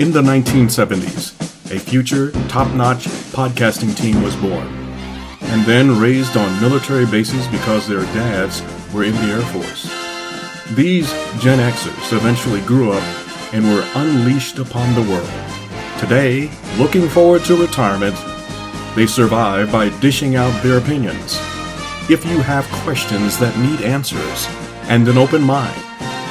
In the 1970s, a future, top notch podcasting team was born, and then raised on military bases because their dads were in the Air Force. These Gen Xers eventually grew up and were unleashed upon the world. Today, looking forward to retirement, they survive by dishing out their opinions. If you have questions that need answers and an open mind,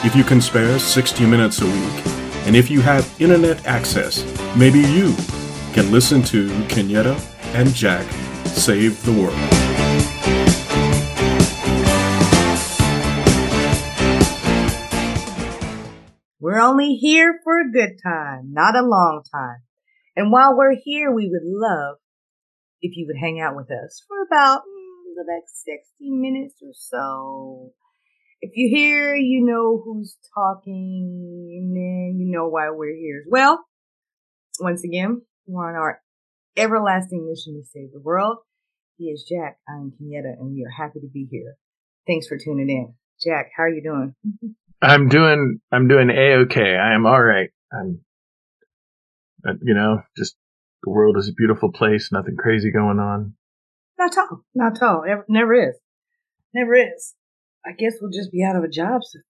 if you can spare 60 minutes a week, and if you have internet access, maybe you can listen to Kenyetta and Jack save the world. We're only here for a good time, not a long time. And while we're here, we would love if you would hang out with us for about mm, the next 60 minutes or so. If you hear, you know who's talking, and then you know why we're here as well. Once again, we're on our everlasting mission to save the world. He is Jack. I'm Kenyetta, and we are happy to be here. Thanks for tuning in. Jack, how are you doing? I'm doing I'm doing a okay. I am all right. I'm, uh, you know, just the world is a beautiful place. Nothing crazy going on. Not at all. Not at all. Ever, never is. Never is. I guess we'll just be out of a job soon.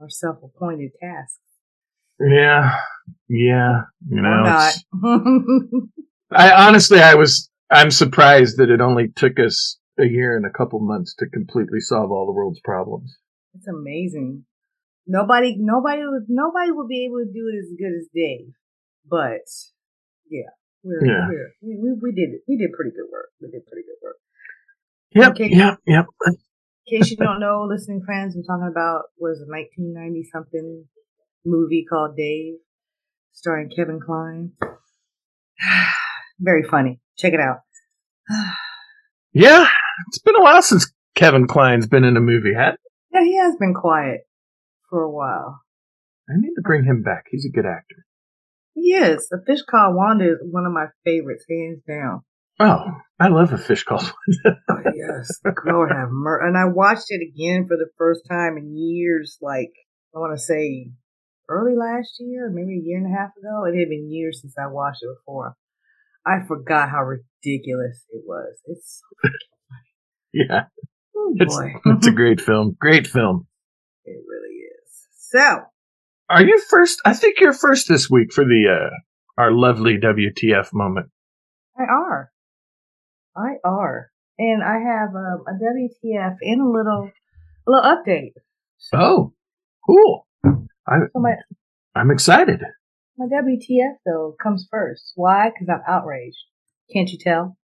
Our self-appointed tasks. Yeah, yeah. You know, or not. I honestly, I was, I'm surprised that it only took us a year and a couple months to completely solve all the world's problems. it's amazing. Nobody, nobody, nobody will be able to do it as good as Dave. But yeah, we're, Yeah. we're we, we we did it. We did pretty good work. We did pretty good work. Yep, Okay. yep, yep. In case you don't know, listening friends, I'm talking about was a 1990 something movie called Dave, starring Kevin Kline. Very funny. Check it out. Yeah, it's been a while since Kevin Kline's been in a movie. Hat. yeah, he has been quiet for a while. I need to bring him back. He's a good actor. He is. A Fish Called Wanda is one of my favorites, hands down. Oh, I love a fish called. Oh, yes. Lord have mercy. And I watched it again for the first time in years, like, I want to say early last year, maybe a year and a half ago. It had been years since I watched it before. I forgot how ridiculous it was. It's, yeah, oh it's boy. it's a great film. Great film. it really is. So, Are you first? I think you're first this week for the uh our lovely WTF moment. I are. I are. And I have um, a WTF and a little, a little update. Oh, cool. I So my, I'm excited. My WTF though comes first. Why? Because I'm outraged. Can't you tell?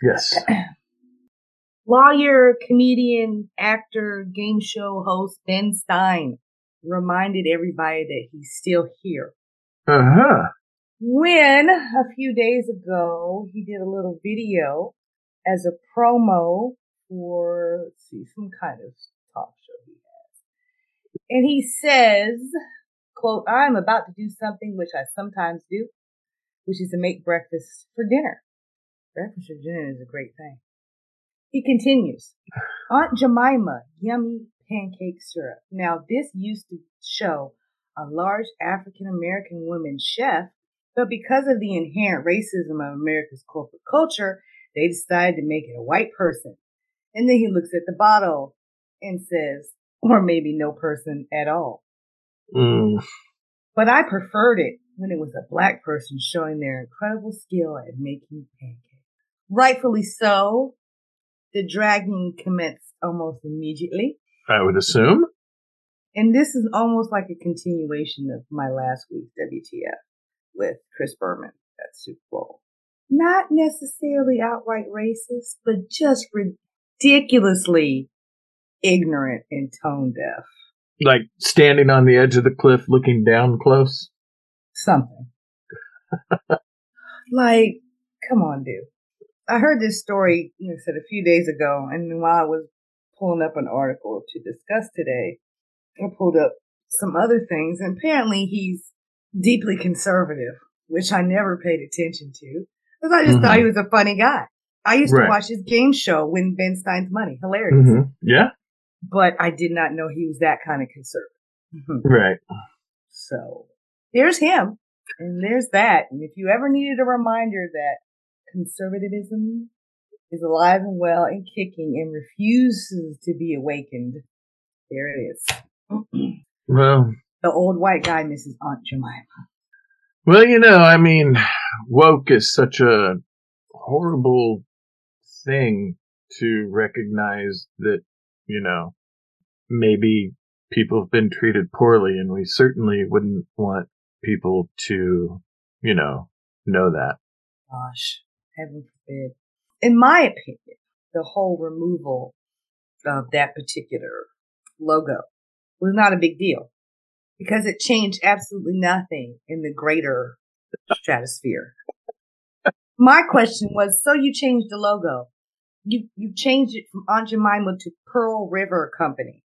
Yes. Lawyer, comedian, actor, game show host Ben Stein reminded everybody that he's still here. Uh huh. When a few days ago he did a little video as a promo for let's see some kind of talk show he has, and he says, "quote I'm about to do something which I sometimes do, which is to make breakfast for dinner. Breakfast for dinner is a great thing." He continues, Aunt Jemima, yummy pancake syrup. Now, this used to show a large African American woman chef, but because of the inherent racism of America's corporate culture, they decided to make it a white person. And then he looks at the bottle and says, or maybe no person at all. Mm. But I preferred it when it was a black person showing their incredible skill at making pancakes. Rightfully so. The dragging commenced almost immediately. I would assume. And this is almost like a continuation of my last week's WTF with Chris Berman at Super Bowl. Not necessarily outright racist, but just ridiculously ignorant and tone deaf. Like standing on the edge of the cliff, looking down close. Something. like, come on, dude. I heard this story, you know, said a few days ago, and while I was pulling up an article to discuss today, I pulled up some other things, and apparently he's deeply conservative, which I never paid attention to, because I just thought he was a funny guy. I used Right. to watch his game show, Win Ben Stein's Money. Hilarious. hmm Yeah. But I did not know he was that kind of conservative. Mhm. Right. So there's him. And there's that. And if you ever needed a reminder that conservatism is alive and well and kicking and refuses to be awakened, there it is. Well, the old white guy misses Aunt Jemima. Well, you know, I mean, woke is such a horrible thing to recognize that, you know, maybe people have been treated poorly and we certainly wouldn't want people to, you know, know that. Gosh, heaven forbid. In my opinion, the whole removal of that particular logo was not a big deal because it changed absolutely nothing in the greater stratosphere. My question was, so you changed the logo. You, you changed it from Aunt Jemima to Pearl River Company.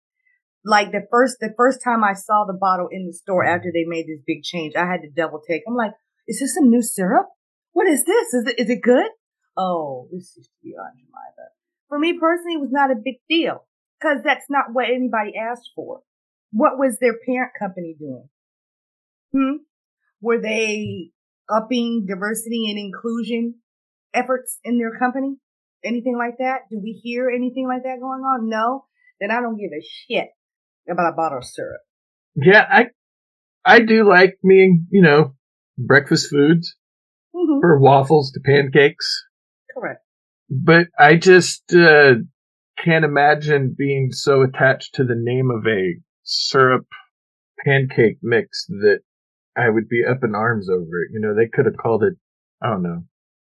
Like the first, the first time I saw the bottle in the store after they made this big change, I had to double take. I'm like, is this some new syrup? What is this? Is it, is it good? Oh, this used to be Aunt Jemima. For me personally, it was not a big deal because that's not what anybody asked for. What was their parent company doing? Hmm? Were they upping diversity and inclusion efforts in their company? Anything like that? Do we hear anything like that going on? No? Then I don't give a shit about a bottle of syrup. Yeah, I, I do like me, you know, breakfast foods mm-hmm. for waffles to pancakes. Correct. But I just, uh, can't imagine being so attached to the name of a syrup pancake mix that I would be up in arms over it. You know, they could have called it, I don't know,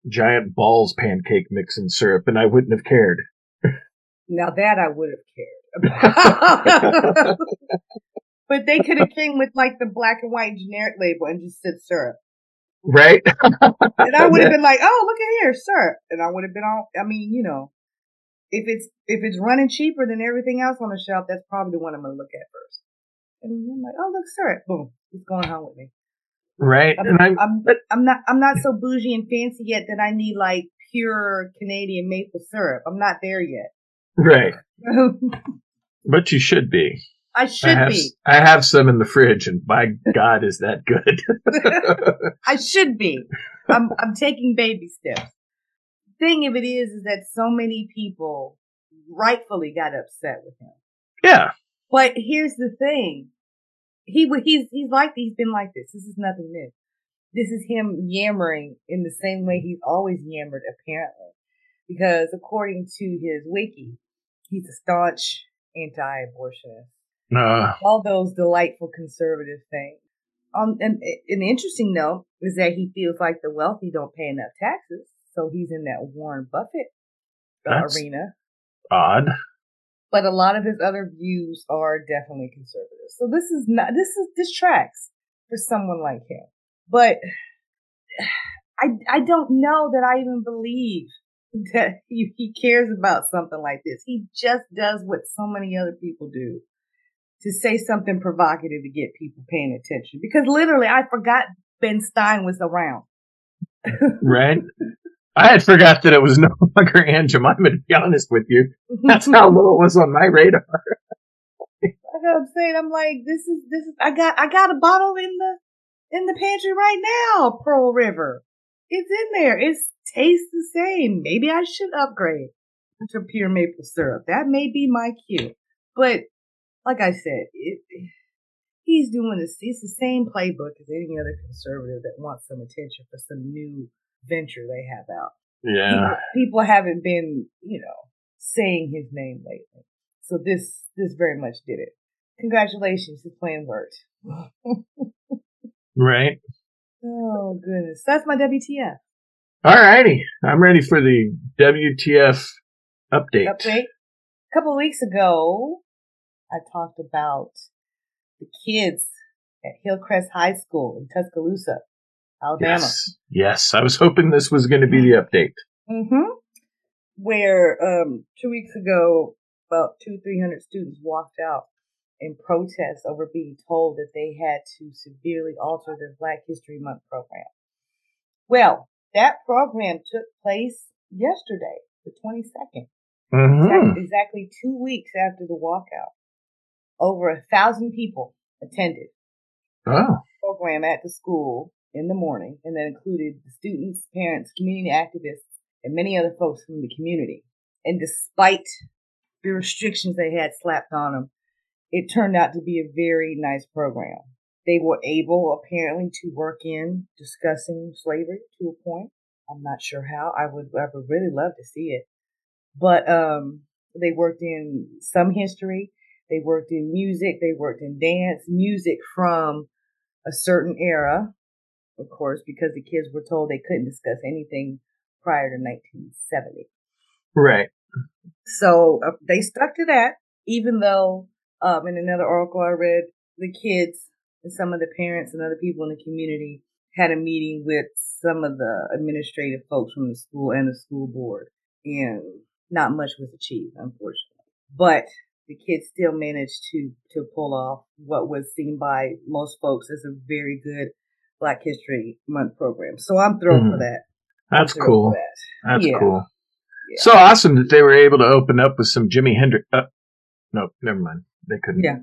giant balls pancake mix and syrup, and I wouldn't have cared. now that I would have cared. but they could have came with like the black and white generic label and just said syrup. Right. and I would have been like, oh, look at here, syrup. And I would have been all, I mean, you know, if it's if it's running cheaper than everything else on the shelf, that's probably the one I'm gonna look at first. And I'm like, oh look, syrup, boom, it's going home with me. Right, I'm, and I'm, I'm, I'm not I'm not so bougie and fancy yet that I need like pure Canadian maple syrup. I'm not there yet. Right. but you should be. I should I have, be. I have some in the fridge, and my God, is that good? I should be. I'm I'm taking baby steps thing of it is, is that so many people rightfully got upset with him. Yeah. But here's the thing. He he's he's like he's been like this. This is nothing new. This is him yammering in the same way he's always yammered, apparently, because according to his wiki, he's a staunch anti-abortionist. Uh, All those delightful conservative things. Um, and an interesting note is that he feels like the wealthy don't pay enough taxes. So he's in that Warren Buffett uh, That's arena. Odd. But a lot of his other views are definitely conservative. So this is not, this is, this tracks for someone like him. But I, I don't know that I even believe that he, he cares about something like this. He just does what so many other people do to say something provocative to get people paying attention. Because literally, I forgot Ben Stein was around. right? I had forgot that it was no longer Aunt Jemima, to be honest with you. That's how little it was on my radar. Like I'm saying, I'm like, this is, this is, I got, I got a bottle in the, in the pantry right now, Pearl River. It's in there. It tastes the same. Maybe I should upgrade to pure maple syrup. That may be my cue. But, like I said, it, he's doing this, it's the same playbook as any other conservative that wants some attention for some new venture they have out. Yeah. People, people haven't been, you know, saying his name lately. So this, this very much did it. Congratulations, his plan worked. right. Oh goodness. That's my WTF. All righty. I'm ready for the WTF update. Update. A couple of weeks ago, I talked about the kids at Hillcrest High School in Tuscaloosa Alabama. Yes. yes. I was hoping this was going to be the update. Mm-hmm. Where um, two weeks ago, about two, three hundred students walked out in protest over being told that they had to severely alter their Black History Month program. Well, that program took place yesterday, the 22nd. Mm-hmm. Exactly, exactly two weeks after the walkout. Over a thousand people attended oh. program at the school in the morning, and that included the students, parents, community activists, and many other folks from the community. And despite the restrictions they had slapped on them, it turned out to be a very nice program. They were able, apparently, to work in discussing slavery to a point. I'm not sure how. I would, would really love to see it. But um, they worked in some history. They worked in music. They worked in dance, music from a certain era, of course, because the kids were told they couldn't discuss anything prior to 1970. Right. So uh, they stuck to that, even though um, in another article I read, the kids and some of the parents and other people in the community had a meeting with some of the administrative folks from the school and the school board, and not much was achieved, unfortunately. But the kids still managed to to pull off what was seen by most folks as a very good Black History Month program. So I'm thrilled mm. for that. That's cool. That. That's yeah. cool. Yeah. So awesome that they were able to open up with some Jimi Hendrix. Uh, no, never mind. They couldn't. Yeah.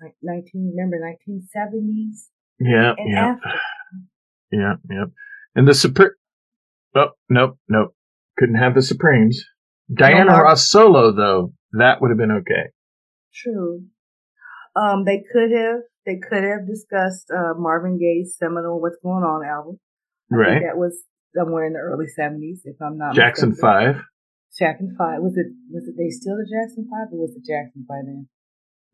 Like 19, remember 1970s? Yeah. Yeah. After. Yeah. Yeah. And the Supreme. Oh, nope. Nope. Couldn't have the Supremes. Diana no, Ross solo, though, that would have been okay. True. Um, they could have they could have discussed uh, Marvin Gaye's seminal "What's Going On" album. I right. that was somewhere in the early seventies, if I'm not Jackson mistaken. Five. Jackson Five was it? Was it they still the Jackson Five, or was it Jackson by then?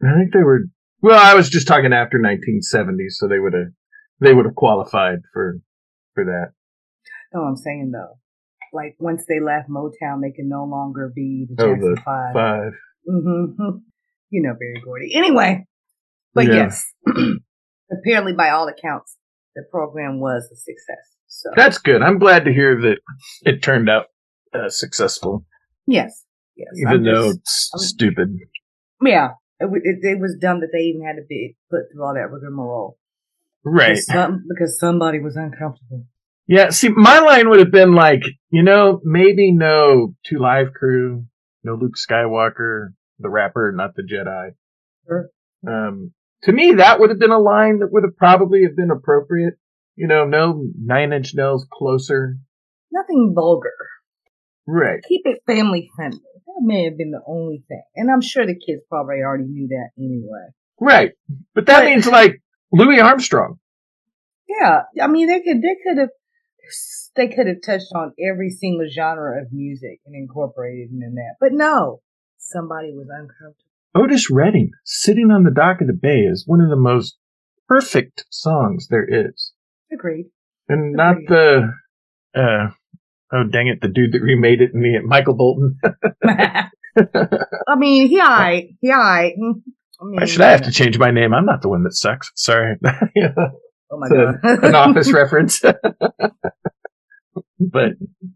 I think they were. Well, I was just talking after 1970, so they would have they would have qualified for for that. No, I'm saying though, like once they left Motown, they can no longer be the Jackson oh, the Five. Five. Mm-hmm you know, Berry Gordy. Anyway, but yeah. yes, apparently by all accounts, the program was a success. So that's good. I'm glad to hear that it turned out uh, successful. Yes, yes. Even I'm though just, it's I'm, stupid. Yeah, it, it, it, was dumb that they even had to be put through all that rigmarole. Right. Because, some, because somebody was uncomfortable. Yeah, see, my line would have been like, you know, maybe no two live crew, no Luke Skywalker, the rapper, not the Jedi. Sure. Um, to me, that would have been a line that would have probably have been appropriate. You know, no nine inch nails closer. Nothing vulgar. Right. Keep it family friendly. That may have been the only thing. And I'm sure the kids probably already knew that anyway. Right. But that but, means like Louis Armstrong. Yeah. I mean, they could, they could have, they could have touched on every single genre of music and incorporated in that. But no, somebody was uncomfortable. Otis Redding, Sitting on the Dock of the Bay, is one of the most perfect songs there is. Agreed. And Agreed. not the, uh, oh dang it, the dude that remade it the Michael Bolton. I mean, he I, he I. I mean, should I have to change my name? I'm not the one that sucks. Sorry. Oh my god. an office reference. but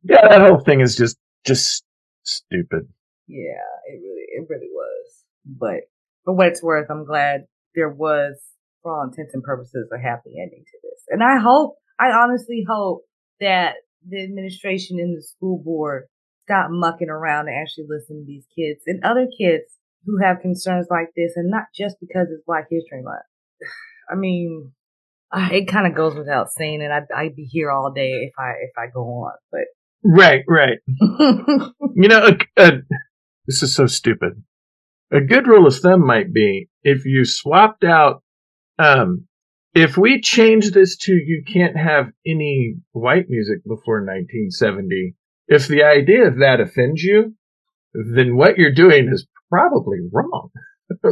yeah, that whole thing is just just stupid. Yeah, it really, it really was. But for what it's worth, I'm glad there was, for all intents and purposes, a happy ending to this. And I hope, I honestly hope that the administration and the school board stop mucking around and actually listen to these kids and other kids who have concerns like this, and not just because it's Black History Month. I mean, it kind of goes without saying, and I'd, I'd be here all day if I if I go on. But right, right. you know, a, a, this is so stupid. A good rule of thumb might be if you swapped out, um, if we change this to you can't have any white music before 1970, if the idea of that offends you, then what you're doing is probably wrong. it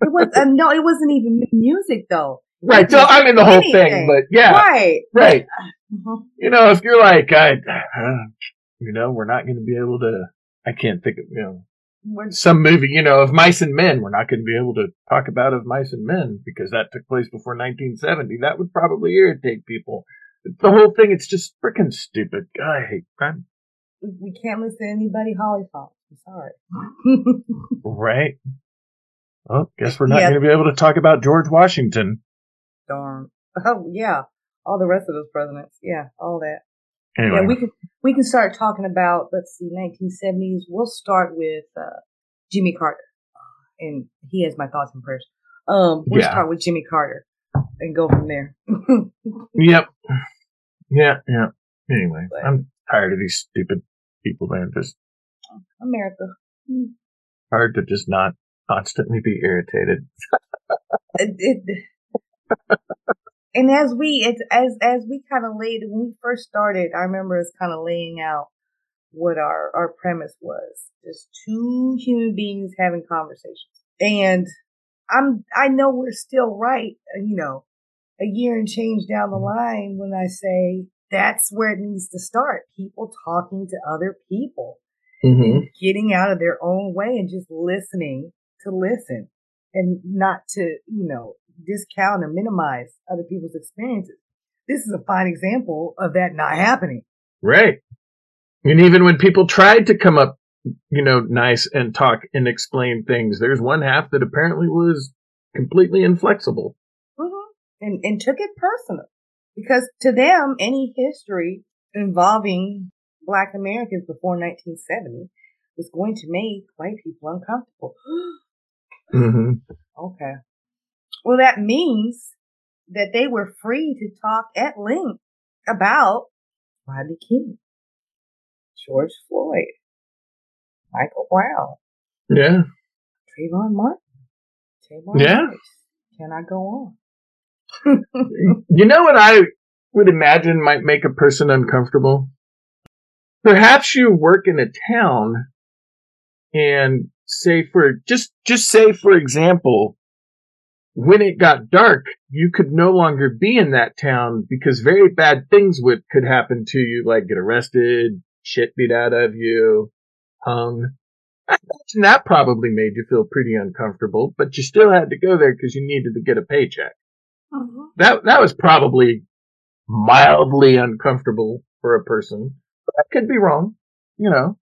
was uh, no, it wasn't even music though. Right. So I mean the whole anything. thing, but yeah, right, right. Uh-huh. You know, if you're like, I, uh, you know, we're not going to be able to I can't think of, you know, some movie, you know, of Mice and Men. We're not going to be able to talk about of Mice and Men because that took place before 1970. That would probably irritate people. The whole thing, it's just freaking stupid. I hate that. We can't listen to anybody Holly Fox. I'm sorry. right. Well, guess we're not yeah. going to be able to talk about George Washington. Darn. Oh, yeah. All the rest of those presidents. Yeah, all that. Anyway. Yeah, we can we can start talking about let's see, 1970s. We'll start with uh, Jimmy Carter, and he has my thoughts and prayers. Um, we'll yeah. start with Jimmy Carter. and go from there. yep. Yeah, yeah. Anyway, But- I'm tired of these stupid people. They're just America. hard to just not constantly be irritated. It, it, and as we it's as as we kind of laid when we first started, I remember us kind of laying out what our our premise was: just two human beings having conversations. And I'm I know we're still right, uh, you know, a year and change down the line when I say that's where it needs to start. People talking to other people Mm-hmm. getting out of their own way and just listening to listen and not to, you know, discount or minimize other people's experiences. This is a fine example of that not happening. Right. And even when people tried to come up, you know, nice and talk and explain things, there's one half that apparently was completely inflexible. hmm And, and took it personal because to them, any history involving black Americans before 1970 was going to make white people uncomfortable. Mm-hmm. Okay. Well, that means that they were free to talk at length about Rodney King, George Floyd, Michael Brown, Yeah. Trayvon Martin, Trayvon Yeah. Martin. Can I go on? You know what I would imagine might make a person uncomfortable? Perhaps you work in a town and say for just just say for example when it got dark you could no longer be in that town because very bad things would could happen to you like get arrested shit beat out of you hung I imagine that probably made you feel pretty uncomfortable but you still had to go there because you needed to get a paycheck mm-hmm. that that was probably mildly uncomfortable for a person. But I could be wrong. You know,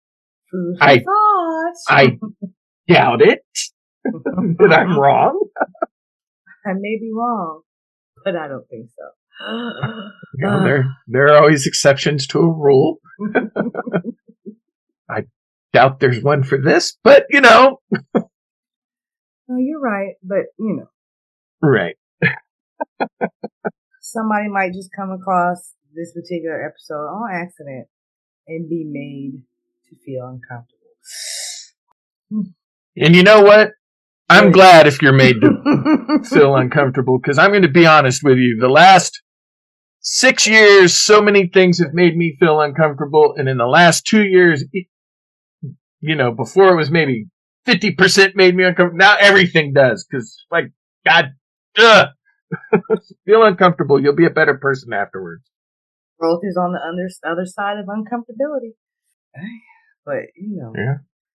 Food I- thought. I doubt it that I'm wrong. I may be wrong, but I don't think so. You uh. know, there there are always exceptions to a rule. I doubt there's one for this, but you know, no, you're right, but you know. right? somebody might just come across this particular episode on accident and be made to feel uncomfortable. Hmm. And you know what? I'm glad if you're made to feel uncomfortable because I'm going to be honest with you. The last six years, so many things have made me feel uncomfortable. And in the last two years, you know, before it was maybe 50% made me uncomfortable. Now everything does because, like, God, ugh. feel uncomfortable. You'll be a better person afterwards. Growth is on the other, other side of uncomfortability. But, you know, Yeah.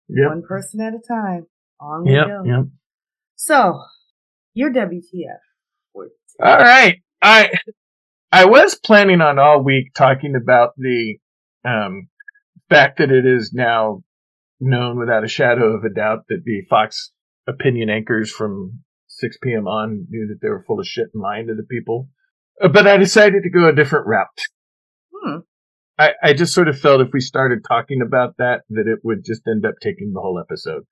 Yep. one person at a time. On we Yep. go. Yep. So, your WTF. All right. I I was planning on all week talking about the um, fact that it is now known without a shadow of a doubt that the Fox opinion anchors from 6 p.m. on knew that they were full of shit and lying to the people. Uh, But I decided to go a different route. Hmm. I, I just sort of felt if we started talking about that, that it would just end up taking the whole episode.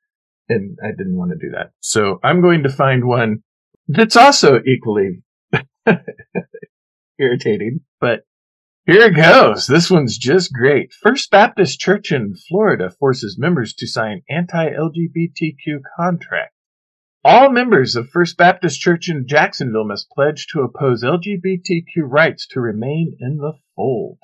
And I didn't want to do that. So I'm going to find one that's also equally irritating, but here it goes. This one's just great. First Baptist Church in Florida forces members to sign anti-LGBTQ contract. All members of First Baptist Church in Jacksonville must pledge to oppose LGBTQ rights to remain in the fold.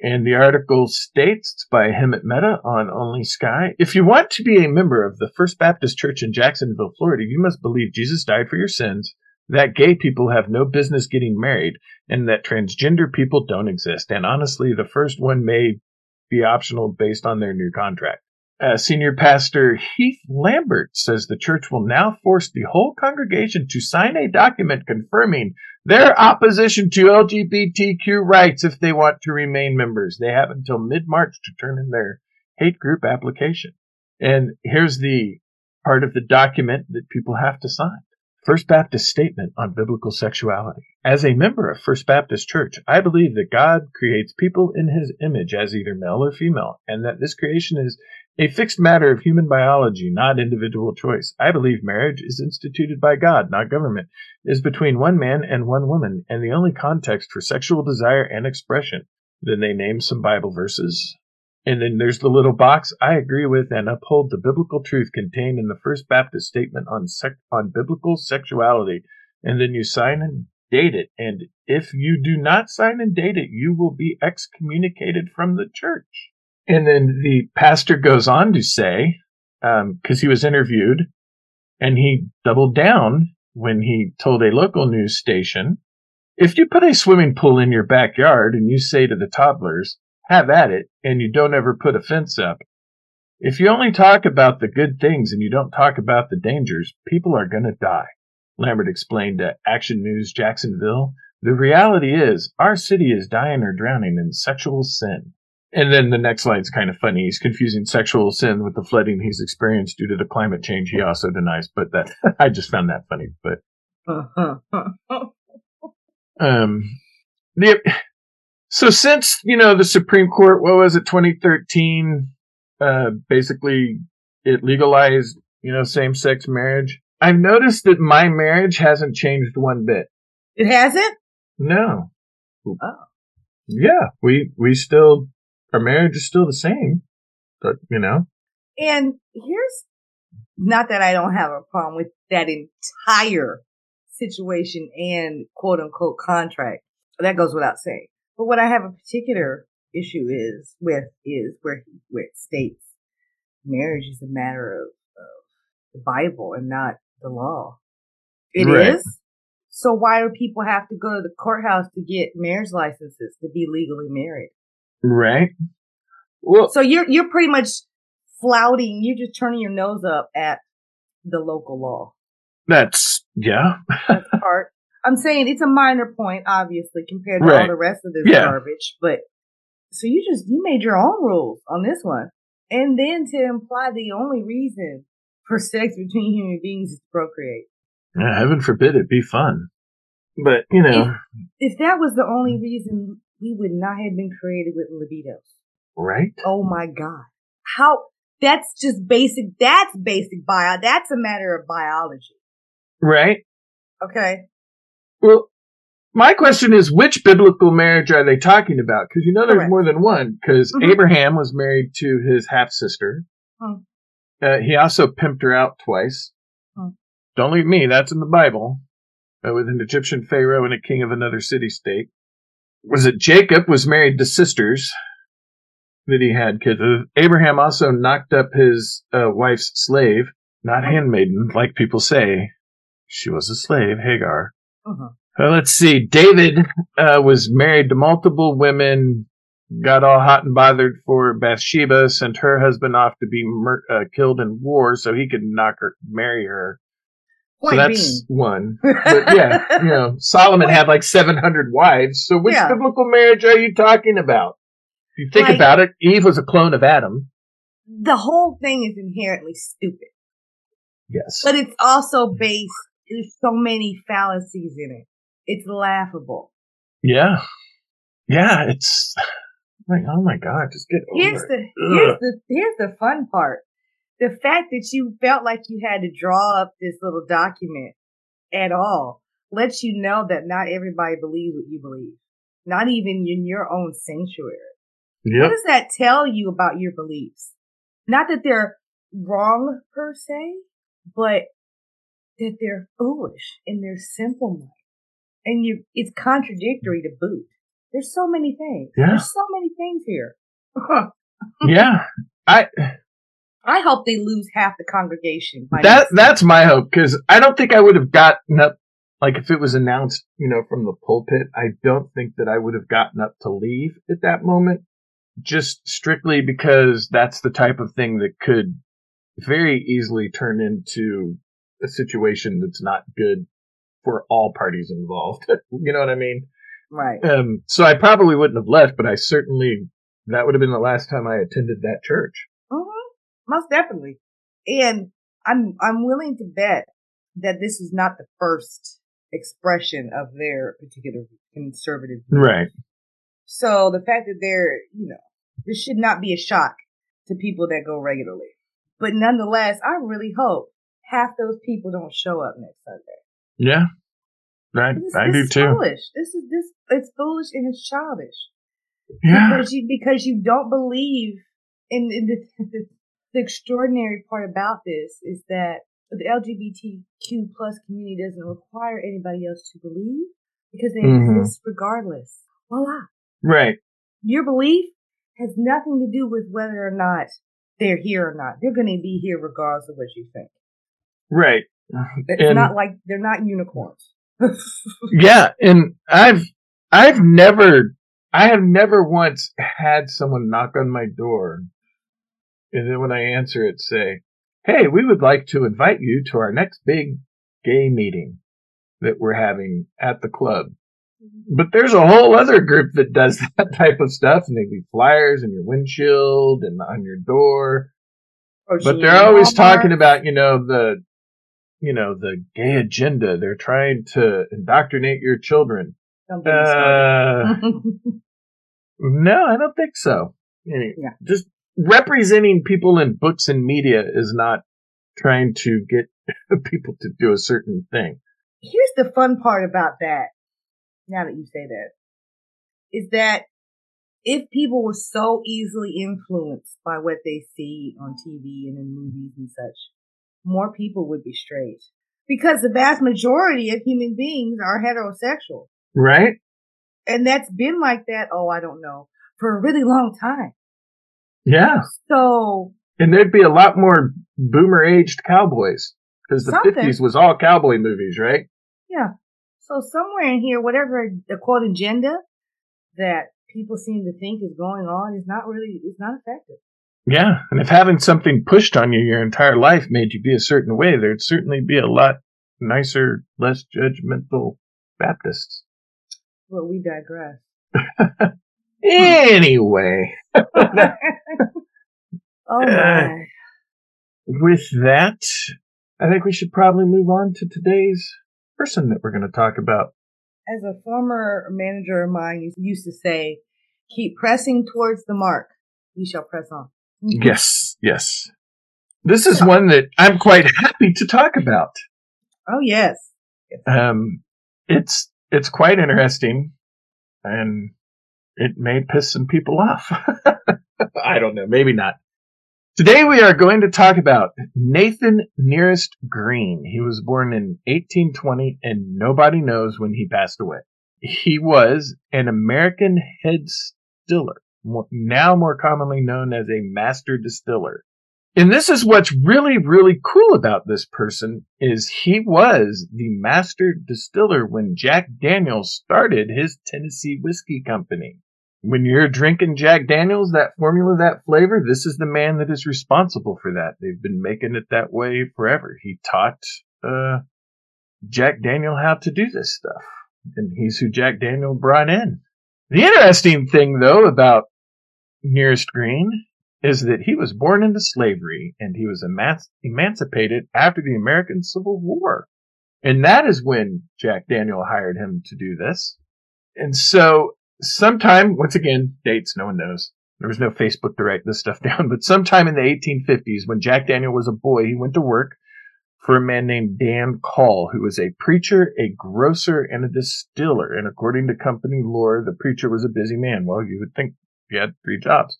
And the article states by Hemant Mehta on Only Sky. If you want to be a member of the First Baptist Church in Jacksonville, Florida, you must believe Jesus died for your sins, that gay people have no business getting married, and that transgender people don't exist. And honestly, the first one may be optional based on their new contract. Uh, Senior Pastor Heath Lambert says the church will now force the whole congregation to sign a document confirming their opposition to LGBTQ rights if they want to remain members. They have until mid-March to turn in their hate group application. And here's the part of the document that people have to sign. First Baptist Statement on Biblical Sexuality. As a member of First Baptist Church, I believe that God creates people in his image as either male or female, and that this creation is a fixed matter of human biology, not individual choice. I believe marriage is instituted by God, not government, is between one man and one woman, and the only context for sexual desire and expression. Then they name some Bible verses. And then there's the little box. I agree with and uphold the biblical truth contained in the First Baptist statement on sec- on biblical sexuality. And then you sign and date it. And if you do not sign and date it, you will be excommunicated from the church. And then the pastor goes on to say, because um, he was interviewed, and he doubled down when he told a local news station, if you put a swimming pool in your backyard and you say to the toddlers, have at it, and you don't ever put a fence up, if you only talk about the good things and you don't talk about the dangers, people are going to die. Lambert explained to Action News Jacksonville, the reality is our city is dying or drowning in sexual sin. And then the next line's kind of funny. He's confusing sexual sin with the flooding he's experienced due to the climate change he also denies. But that I just found that funny. But um, the so since you know the Supreme Court, what was it, 2013? Uh, basically, it legalized you know same sex marriage. I've noticed that my marriage hasn't changed one bit. It hasn't. No. Oh. Yeah, we we still our marriage is still the same, but you know. And here's not that I don't have a problem with that entire situation and quote unquote contract. That goes without saying. But what I have a particular issue is with is where where it states marriage is a matter of, of the Bible and not the law. It right. is. So why do people have to go to the courthouse to get marriage licenses to be legally married? Right. Well, so you're you're pretty much flouting. You're just turning your nose up at the local law. That's yeah. That's part. I'm saying it's a minor point, obviously, compared to right. all the rest of this yeah. garbage. But so you just you made your own rules on this one, and then to imply the only reason for sex between human beings is to procreate. Yeah, heaven forbid it be fun. But you know, if, if that was the only mm. reason, we would not have been created with libidos. Right? Oh my God. How, that's just basic, that's basic bio, that's a matter of biology. Right? Okay. Well, my question is, which biblical marriage are they talking about? Because you know there's Correct. more than one. Because mm-hmm. Abraham was married to his half sister. Hmm. Uh, he also pimped her out twice. Hmm. Don't leave me. That's in the Bible. Uh, with an Egyptian pharaoh and a king of another city state. Was it Jacob was married to sisters? that he had kids. Abraham also knocked up his uh, wife's slave, not handmaiden, like people say. She was a slave, Hagar. Uh-huh. Uh, let's see. David uh, was married to multiple women, got all hot and bothered for Bathsheba, sent her husband off to be mur- uh, killed in war so he could knock her, marry her. Point so that's being. one. But yeah, you know, Solomon had like 700 wives. So which yeah. biblical marriage are you talking about? If you think like, about it, Eve was a clone of Adam. The whole thing is inherently stupid. Yes. But it's also based, there's so many fallacies in it. It's laughable. Yeah. Yeah, it's like, oh my God, just get over here's it. The, here's the, here's the fun part. The fact that you felt like you had to draw up this little document at all lets you know that not everybody believes what you believe. Not even in your own sanctuary. Yep. What does that tell you about your beliefs? Not that they're wrong per se, but that they're foolish and they're simple minded. And you, it's contradictory to boot. There's so many things. Yeah. There's so many things here. yeah. I, I hope they lose half the congregation. That, that's my hope because I don't think I would have gotten up, like if it was announced, you know, from the pulpit, I don't think that I would have gotten up to leave at that moment just strictly because that's the type of thing that could very easily turn into a situation that's not good for all parties involved. you know what I mean? Right. Um, so I probably wouldn't have left, but I certainly, that would have been the last time I attended that church. Most definitely. And I'm, I'm willing to bet that this is not the first expression of their particular conservative. Right. So the fact that they're, you know, this should not be a shock to people that go regularly. But nonetheless, I really hope half those people don't show up next Sunday. Yeah. I, This, I this do too. Foolish. This is this. It's foolish and it's childish Yeah. because you because you don't believe in, in the, the the extraordinary part about this is that the LGBTQ plus community doesn't require anybody else to believe because they Mhm. exist regardless. Voila. Right. Your belief has nothing to do with whether or not they're here or not. They're going to be here regardless of what you think. Right. It's And- not like they're not unicorns. Yeah, and I've I've never I have never once had someone knock on my door and then when I answer it say, "Hey, we would like to invite you to our next big gay meeting that we're having at the club." But there's a whole other group that does that type of stuff and they leave flyers in your windshield and on your door. Or But they're always talking about, you know, the, you know, the gay agenda. They're trying to indoctrinate your children. Don't get me started. Uh, no, I don't think so. Any- Yeah. Just representing people in books and media is not trying to get people to do a certain thing. Here's the fun part about that. Now that you say that, is that if people were so easily influenced by what they see on TV and in movies and such, more people would be straight. Because the vast majority of human beings are heterosexual. Right? And that's been like that, oh, I don't know, for a really long time. Yeah. So, And there'd be a lot more boomer aged cowboys. Because the Something. 50s was all cowboy movies, right? yeah. So somewhere in here, whatever the quote agenda that people seem to think is going on is not really, is not effective. Yeah. And if having something pushed on you your entire life made you be a certain way, there'd certainly be a lot nicer, less judgmental Baptists. Well, we digress. Anyway, Oh Uh, with that, I think we should probably move on to today's person that we're going to talk about. As a former manager of mine used to say, keep pressing towards the mark. We shall press on. Yes, yes. This is one that I'm quite happy to talk about. Oh yes. Um, it's it's quite interesting, and it may piss some people off. I don't know, maybe not. Today we are going to talk about Nathan Nearest Green. He was born in 1820 and nobody knows when he passed away. He was an American head distiller, more, now more commonly known as a master distiller. And this is what's really, really cool about this person is he was the master distiller when Jack Daniels started his Tennessee Whiskey Company. When you're drinking Jack Daniels, that formula, that flavor, this is the man that is responsible for that. They've been making it that way forever. He taught uh, Jack Daniel how to do this stuff, and he's who Jack Daniel brought in. The interesting thing, though, about Nearest Green is that he was born into slavery and he was emanci- emancipated after the American Civil War. And that is when Jack Daniel hired him to do this. And so sometime, once again, dates, no one knows. There was no Facebook to write this stuff down, but sometime in the 1850s when Jack Daniel was a boy, he went to work for a man named Dan Call, who was a preacher, a grocer, and a distiller. And according to company lore, the preacher was a busy man. Well, you would think he had three jobs.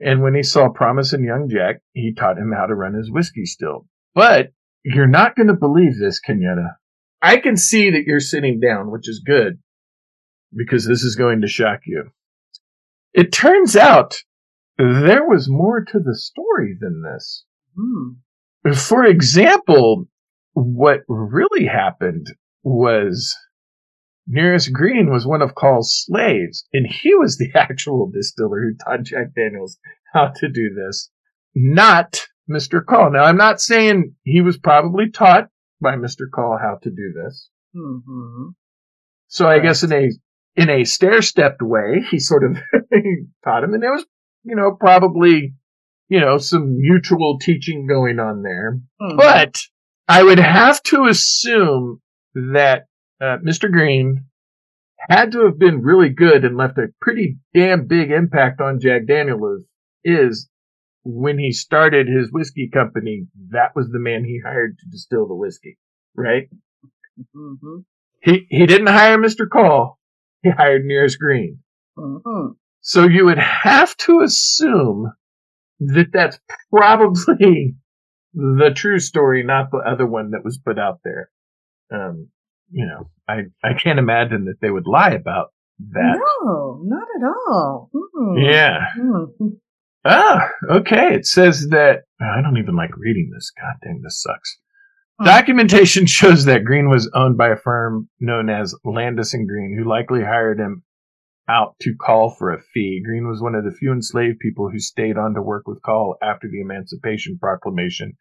And when he saw promise in young Jack, he taught him how to run his whiskey still. But you're not going to believe this, Kenyetta. I can see that you're sitting down, which is good because this is going to shock you. It turns out there was more to the story than this. Hmm. For example, what really happened was Nearest Green was one of Call's slaves, and he was the actual distiller who taught Jack Daniels how to do this, not Mr. Call. Now, I'm not saying he was probably taught by Mr. Call how to do this. hmm So I guess in a in a stair stepped way, he sort of taught him, and there was, you know, probably, you know, some mutual teaching going on there. Hmm. But I would have to assume that uh, Mr. Green had to have been really good and left a pretty damn big impact on Jack Daniels is when he started his whiskey company, that was the man he hired to distill the whiskey, right? Mm-hmm. He he didn't hire Mr. Cole. He hired Nearest Green. Mm-hmm. So you would have to assume that that's probably the true story, not the other one that was put out there. Um, you know, I I can't imagine that they would lie about that. No, not at all. Mm. Yeah. Mm. Ah, okay. It says that I don't even like reading this. God dang, this sucks. Hmm. Documentation shows that Green was owned by a firm known as Landis and Green, who likely hired him out to Call for a fee. Green was one of the few enslaved people who stayed on to work with Call after the Emancipation Proclamation.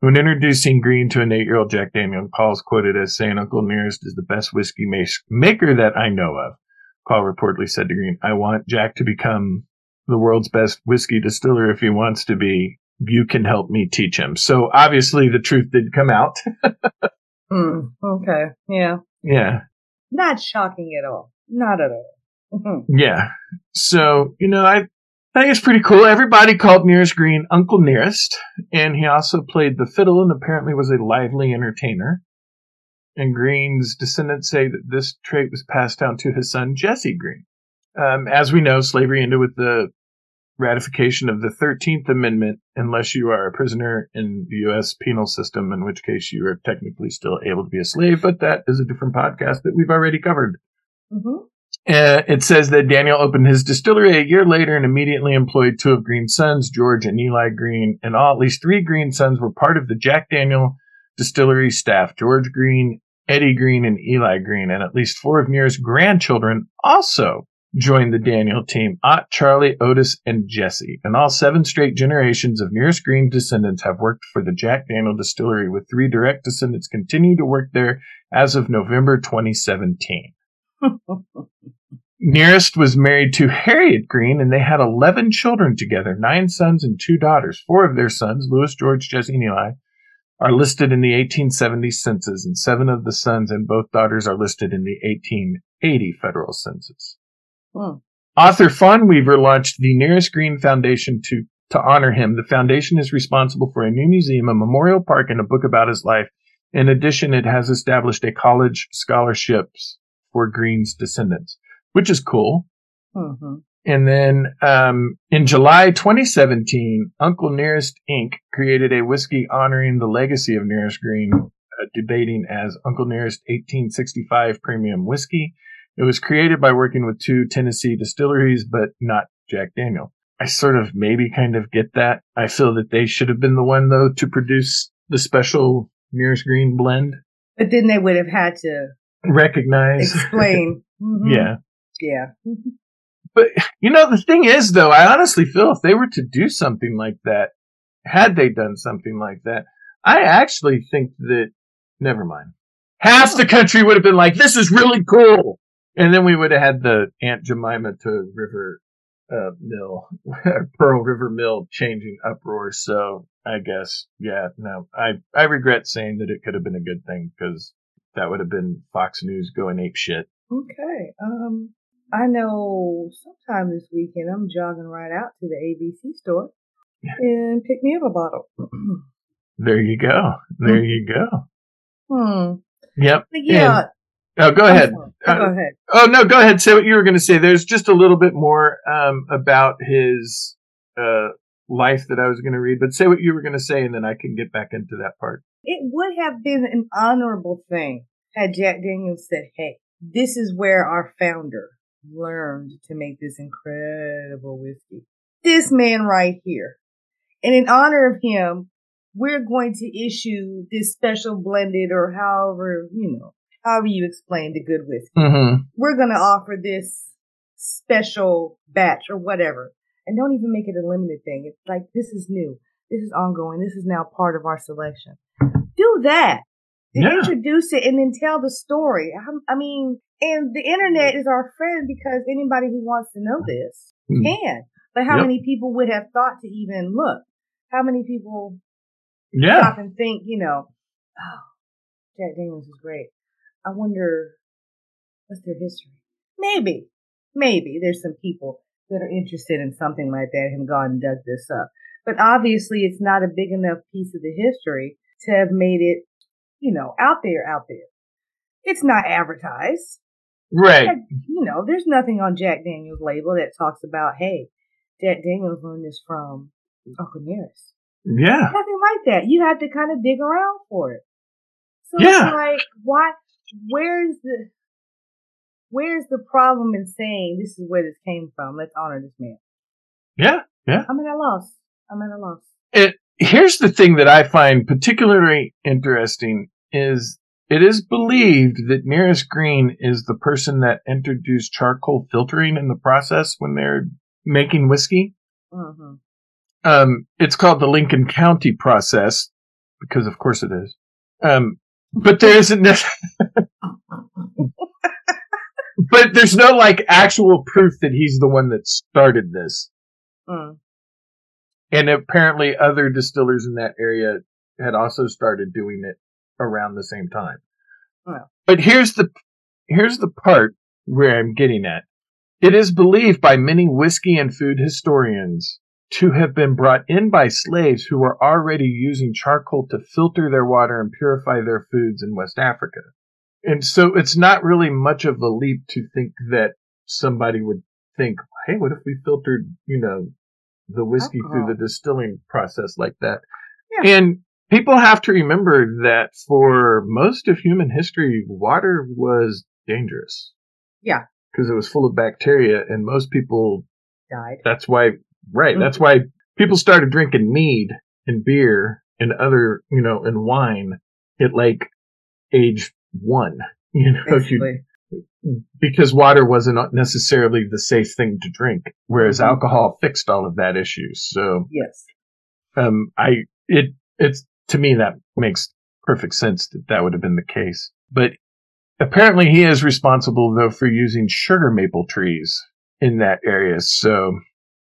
When introducing Green to an eight-year-old Jack Daniel, Call's quoted as saying, "Uncle Nearest is the best whiskey maker that I know of." Call reportedly said to Green, "I want Jack to become the world's best whiskey distiller if he wants to be. You can help me teach him." So obviously, the truth did come out. Mm. Okay. Yeah. yeah, Not shocking at all. Not at all. Mhm. Yeah. So, you know, I, I think it's pretty cool. Everybody called Nearest Green Uncle Nearest, and he also played the fiddle and apparently was a lively entertainer. And Green's descendants say that this trait was passed down to his son Jesse Green. Um, as we know, slavery ended with the ratification of the 13th Amendment, unless you are a prisoner in the U.S. penal system, in which case you are technically still able to be a slave, but that is a different podcast that we've already covered. Mhm. Uh, it says that Daniel opened his distillery a year later and immediately employed two of Green's sons, George and Eli Green, and all at least three Green sons were part of the Jack Daniel distillery staff. George Green, Eddie Green, and Eli Green, and at least four of Near's grandchildren also joined the Daniel team: Ott, Charlie, Otis, and Jesse. And all seven straight generations of Nearest Green descendants have worked for the Jack Daniel distillery, with three direct descendants continue to work there as of November 2017. Nearest was married to Harriet Green, and they had 11 children together nine sons and two daughters. Four of their sons, Louis, George, Jesse, and Eli, are listed in the 1870 census, and seven of the sons and both daughters are listed in the 1880 federal census. Hmm. Author Fawn Weaver launched the Nearest Green Foundation to, to honor him. The foundation is responsible for a new museum, a memorial park, and a book about his life. In addition, it has established a college scholarships for Green's descendants, which is cool. Mhm. And then um, in July 2017, Uncle Nearest Inc. created a whiskey honoring the legacy of Nearest Green, uh, debating as Uncle Nearest 1865 Premium Whiskey. It was created by working with two Tennessee distilleries, but not Jack Daniel. I sort of maybe kind of get that. I feel that they should have been the one, though, to produce the special Nearest Green blend. But then they would have had to Recognize. explain. Mhm. yeah. Yeah. But you know, the thing is, though, I honestly feel if they were to do something like that, had they done something like that, I actually think that. Never mind. Half the country would have been like, "This is really cool," and then we would have had the Aunt Jemima to River uh, Mill, Pearl River Mill, changing uproar. So I guess, yeah, no, I I regret saying that it could have been a good thing because that would have been Fox News going ape shit. Okay. Um, I know sometime this weekend I'm jogging right out to the ABC store and pick me up a bottle. There you go. There you go. hmm. Yep. But yeah. And- oh, go ahead. Oh, go ahead. Oh no, go ahead. Say what you were going to say. There's just a little bit more um, about his uh, life that I was going to read, but say what you were going to say, and then I can get back into that part. It would have been an honorable thing had Jack Daniels said, Hey, this is where our founder learned to make this incredible whiskey. This man right here. And in honor of him, we're going to issue this special blended or however, you know, however you explain the good whiskey. Mm-hmm. We're going to offer this special batch or whatever. And don't even make it a limited thing. It's like, this is new. This is ongoing. This is now part of our selection. Do that. Yeah. Introduce it and then tell the story. I, I mean, and the internet is our friend because anybody who wants to know this Hmm. can. But how Yep. many people would have thought to even look? How many people Yeah. stop and think, you know, oh, Jack Daniels is great. I wonder what's their history. Maybe, maybe there's some people that are interested in something like that and gone and dug this up. But obviously it's not a big enough piece of the history to have made it, you know, out there, out there. It's not advertised. Right. you know, there's nothing on Jack Daniels label that talks about, hey, Jack Daniels learned this from Uncle Nearest. Yeah. Nothing like that. You have to kind of dig around for it. So Yeah. it's like, why, where's the, where's the problem in saying this is where this came from? Let's honor this man. Yeah. Yeah. I'm at a loss. I'm at a loss. it here's the thing that I find particularly interesting is it is believed that Nearest Green is the person that introduced charcoal filtering in the process when they're making whiskey. hmm Um, it's called the Lincoln County process because, of course, it is. Um, but there isn't. but there's no like actual proof that he's the one that started this. Mm. and apparently other distillers in that area had also started doing it around the same time. But here's the here's the part where I'm getting at. It is believed by many whiskey and food historians to have been brought in by slaves who were already using charcoal to filter their water and purify their foods in West Africa. And so it's not really much of a leap to think that somebody would think, hey, what if we filtered, you know, the whiskey through the distilling process like that? Yeah. And people have to remember that for most of human history, water was dangerous. Yeah. Because it was full of bacteria, and most people, Died. that's why, right, Mhm. that's why people started drinking mead and beer and other, you know, and wine at like age one. You know, you, because water wasn't necessarily the safe thing to drink, whereas Mhm. alcohol fixed all of that issue. So, Yes. um, I it it's to me that makes perfect sense that that would have been the case. But apparently, he is responsible though for using sugar maple trees in that area. So,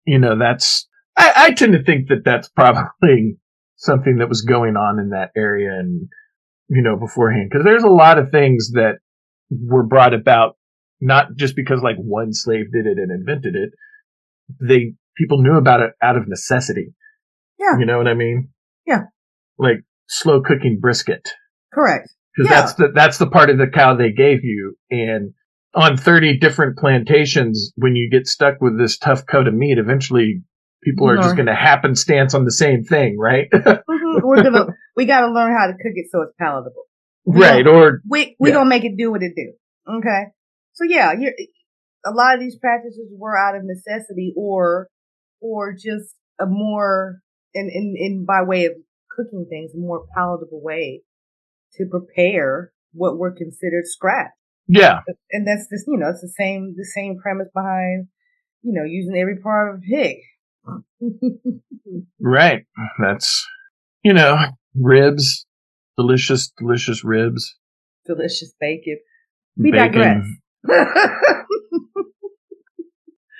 you know, that's I, I tend to think that that's probably something that was going on in that area and you know beforehand because there's a lot of things that were brought about not just because like one slave did it and invented it they people knew about it out of necessity Yeah. you know what i mean Yeah. like slow cooking brisket Correct. because Yeah. that's the that's the part of the cow they gave you and on 30 different plantations when you get stuck with this tough coat of meat eventually people are just going to happenstance on the same thing right Mhm. We're gonna, we gotta learn how to cook it so it's palatable. right or We, we Yeah. gonna make it do what it do. Okay. So yeah, you're, a lot of these practices were out of necessity or, or just a more, in, in, in by way of cooking things, a more palatable way to prepare what were considered scrap. Yeah And that's just, you know, it's the same, the same premise behind, you know, using every part of a pig. right that's you know ribs delicious delicious ribs Delicious bacon. We bacon digress.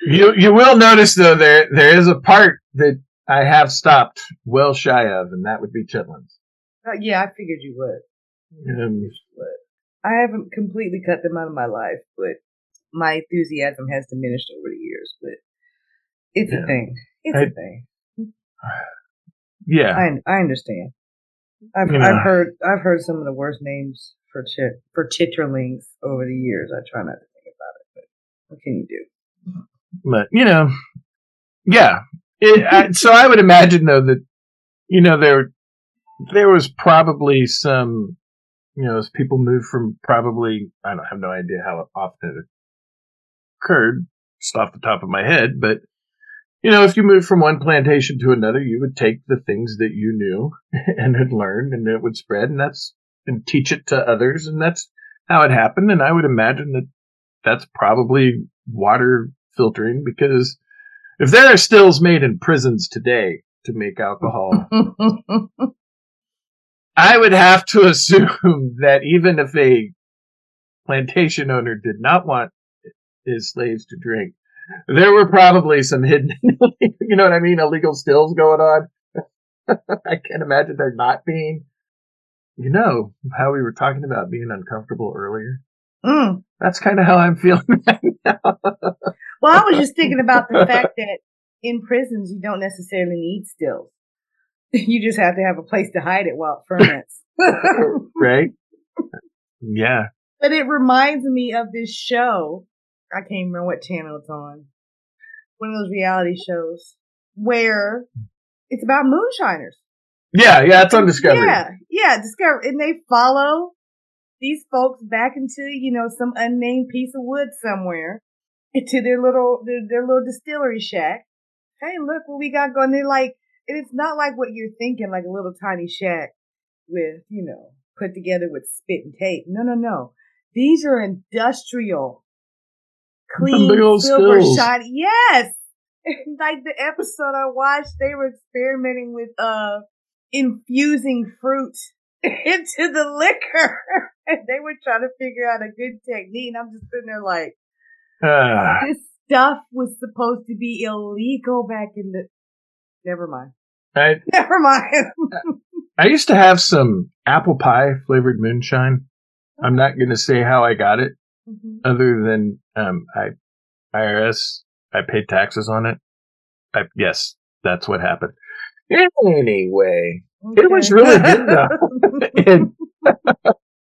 You you will notice though there there is a part that I have stopped well shy of, and that would be chitlins. Uh, yeah, I figured you would. Um, But I haven't completely cut them out of my life, but my enthusiasm has diminished over the years. But it's Yeah. a thing. It's I- a thing. yeah, I I understand. I've You know. I've heard I've heard some of the worst names for chit for chitterlings over the years. I try not to think about it, but what can you do? but you know, yeah. It, I, so I would imagine though that you know there there was probably some you know as people moved from probably I don't have no idea how often it occurred just off the top of my head, but you know, if you moved from one plantation to another, you would take the things that you knew and had learned and it would spread and that's, and teach it to others. And that's how it happened. And I would imagine that that's probably water filtering because if there are stills made in prisons today to make alcohol, I would have to assume that even if a plantation owner did not want his slaves to drink, there were probably some hidden, you know what I mean, illegal stills going on. I can't imagine there not being. You know how we were talking about being uncomfortable earlier. Mm. That's kind of how I'm feeling right now. Well, I was just thinking about the fact that in prisons, you don't necessarily need stills. You just have to have a place to hide it while it ferments. right? Yeah. But it reminds me of this show. I can't remember what channel it's on. One of those reality shows where it's about moonshiners. Yeah, yeah, it's on Discovery. Yeah, yeah, Discovery. And they follow these folks back into, you know, some unnamed piece of wood somewhere to their little, their, their little distillery shack. Hey, look what we got going. They're like, and it's not like what you're thinking, like a little tiny shack with, you know, put together with spit and tape. No, no, no. These are industrial, clean, silver skills. shiny. Yes. like the episode I watched, they were experimenting with, uh, infusing fruit into the liquor. and they were trying to figure out a good technique. And I'm just sitting there like, uh, this stuff was supposed to be illegal back in the, never mind. I, never mind. I used to have some apple pie flavored moonshine. I'm not going to say how I got it, mm-hmm. other than um, I IRS. I paid taxes on it. I, yes, that's what happened. Anyway, okay. it was really good though.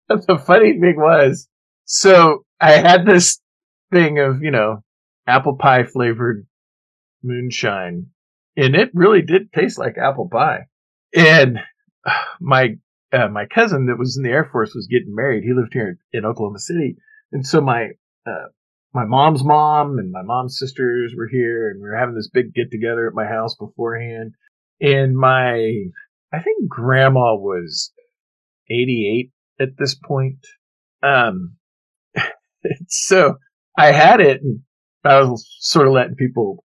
and the funny thing was, so I had this thing of you know apple pie flavored moonshine, and it really did taste like apple pie. And my uh, my cousin that was in the Air Force was getting married. He lived here in Oklahoma City, and so my uh, my mom's mom and my mom's sisters were here, and we were having this big get together at my house beforehand. And my I think grandma was 88 at this point. Um, so I had it, and I was sort of letting people,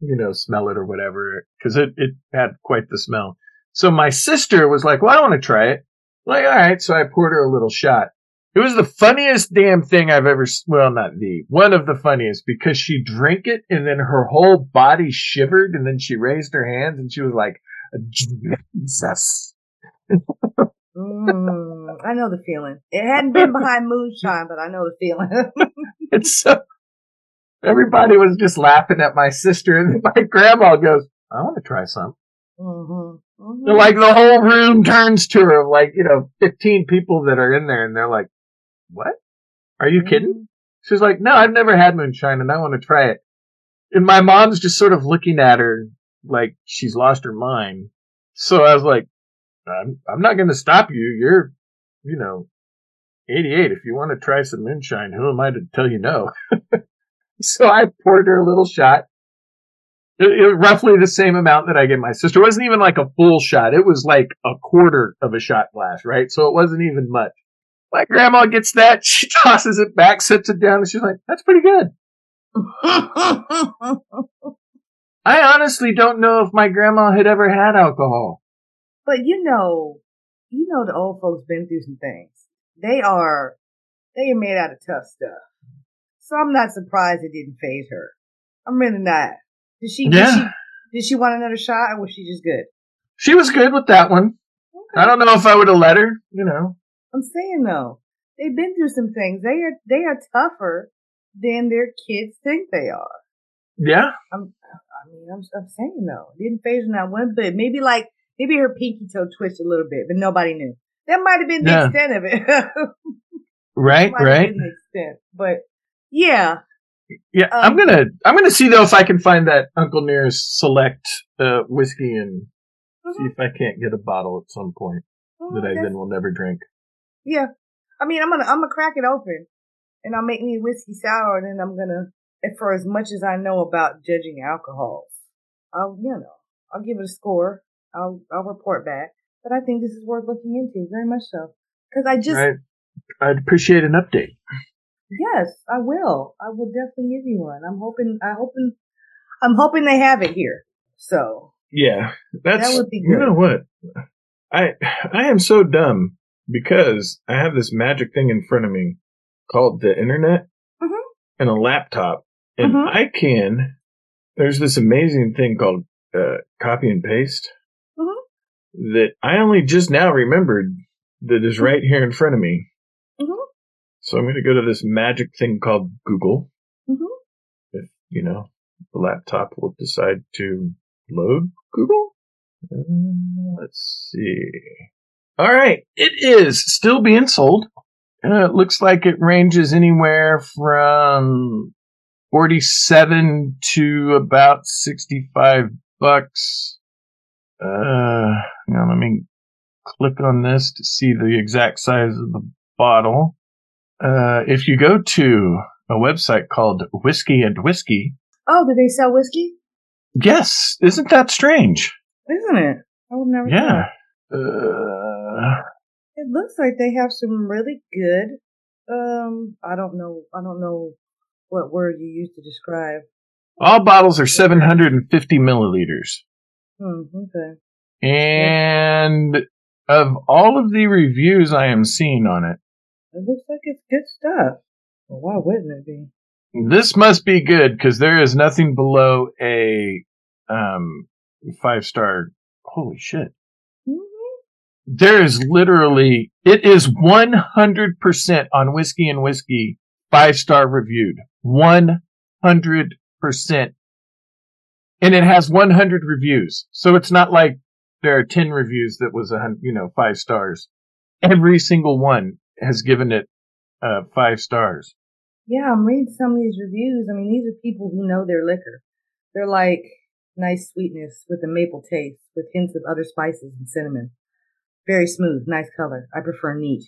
you know, smell it or whatever, because it it had quite the smell. So my sister was like, well, I want to try it. I'm like, all right. So I poured her a little shot. It was the funniest damn thing I've ever, well, not the, one of the funniest because she drank it and then her whole body shivered and then she raised her hands and she was like, Jesus. mm, I know the feeling. It hadn't been behind moonshine, but I know the feeling. it's so, everybody was just laughing at my sister and my grandma goes, I want to try some. Mm-hmm. Mm-hmm. Like the whole room turns to her, like, you know, 15 people that are in there and they're like, what? Are you mm-hmm. kidding? She's like, no, I've never had moonshine and I want to try it. And my mom's just sort of looking at her like she's lost her mind. So I was like, I'm, I'm not going to stop you. You're, you know, 88. If you want to try some moonshine, who am I to tell you no? so I poured her a little shot it, it, roughly the same amount that I gave my sister. It wasn't even like a full shot. It was like a quarter of a shot glass, right? So it wasn't even much. My grandma gets that, she tosses it back, sets it down, and she's like, that's pretty good. I honestly don't know if my grandma had ever had alcohol. But you know, you know the old folks been through some things. They are, they are made out of tough stuff. So I'm not surprised it didn't faze her. I'm really not. Did she? Yeah. Did she, did she want another shot, or was she just good? She was good with that one. Okay. I don't know if I would have let her. You know. I'm saying though, they've been through some things. They are they are tougher than their kids think they are. Yeah. I'm. I mean, I'm, I'm saying though, didn't faze her not one bit. Maybe like maybe her pinky toe twitched a little bit, but nobody knew. That might have been the yeah. extent of it. right. Right. the extent, but yeah, yeah, um, I'm gonna I'm gonna see though if I can find that Uncle Nearest Select uh, whiskey and mm-hmm. see if I can't get a bottle at some point mm-hmm, that I then will never drink. Yeah, I mean I'm gonna I'm gonna crack it open and I'll make me a whiskey sour and then I'm gonna for as much as I know about judging alcohols, I'll you know I'll give it a score. I'll I'll report back. But I think this is worth looking into very much so because I just I'd appreciate an update. Yes, I will. I will definitely give you one. I'm hoping. I hoping. I'm hoping they have it here. So yeah, that's that would be good. You know what? I I am so dumb because I have this magic thing in front of me called the internet mm-hmm. and a laptop, and mm-hmm. I can. There's this amazing thing called uh, copy and paste mm-hmm. that I only just now remembered that is mm-hmm. right here in front of me. So I'm going to go to this magic thing called Google. Mm-hmm. If, you know, the laptop will decide to load Google. Uh, let's see. All right, it is still being sold. Uh, it looks like it ranges anywhere from 47 to about 65 bucks. Uh, now let me click on this to see the exact size of the bottle. Uh, if you go to a website called Whiskey and Whiskey. Oh, do they sell whiskey? Yes. Isn't that strange? Isn't it? I would never. Yeah. Uh, it looks like they have some really good. Um, I don't know. I don't know what word you use to describe. All bottles are 750 milliliters. Hmm, okay. And of all of the reviews I am seeing on it, it looks like it's good stuff. Well, why wouldn't it be? This must be good because there is nothing below a um, five star. Holy shit. Mm-hmm. There is literally, it is 100% on Whiskey and Whiskey five star reviewed. 100%. And it has 100 reviews. So it's not like there are 10 reviews that was, a, you know, five stars. Every single one has given it uh, five stars. Yeah, I'm reading some of these reviews. I mean, these are people who know their liquor. They're like nice sweetness with a maple taste, with hints of other spices and cinnamon. Very smooth, nice color. I prefer neat.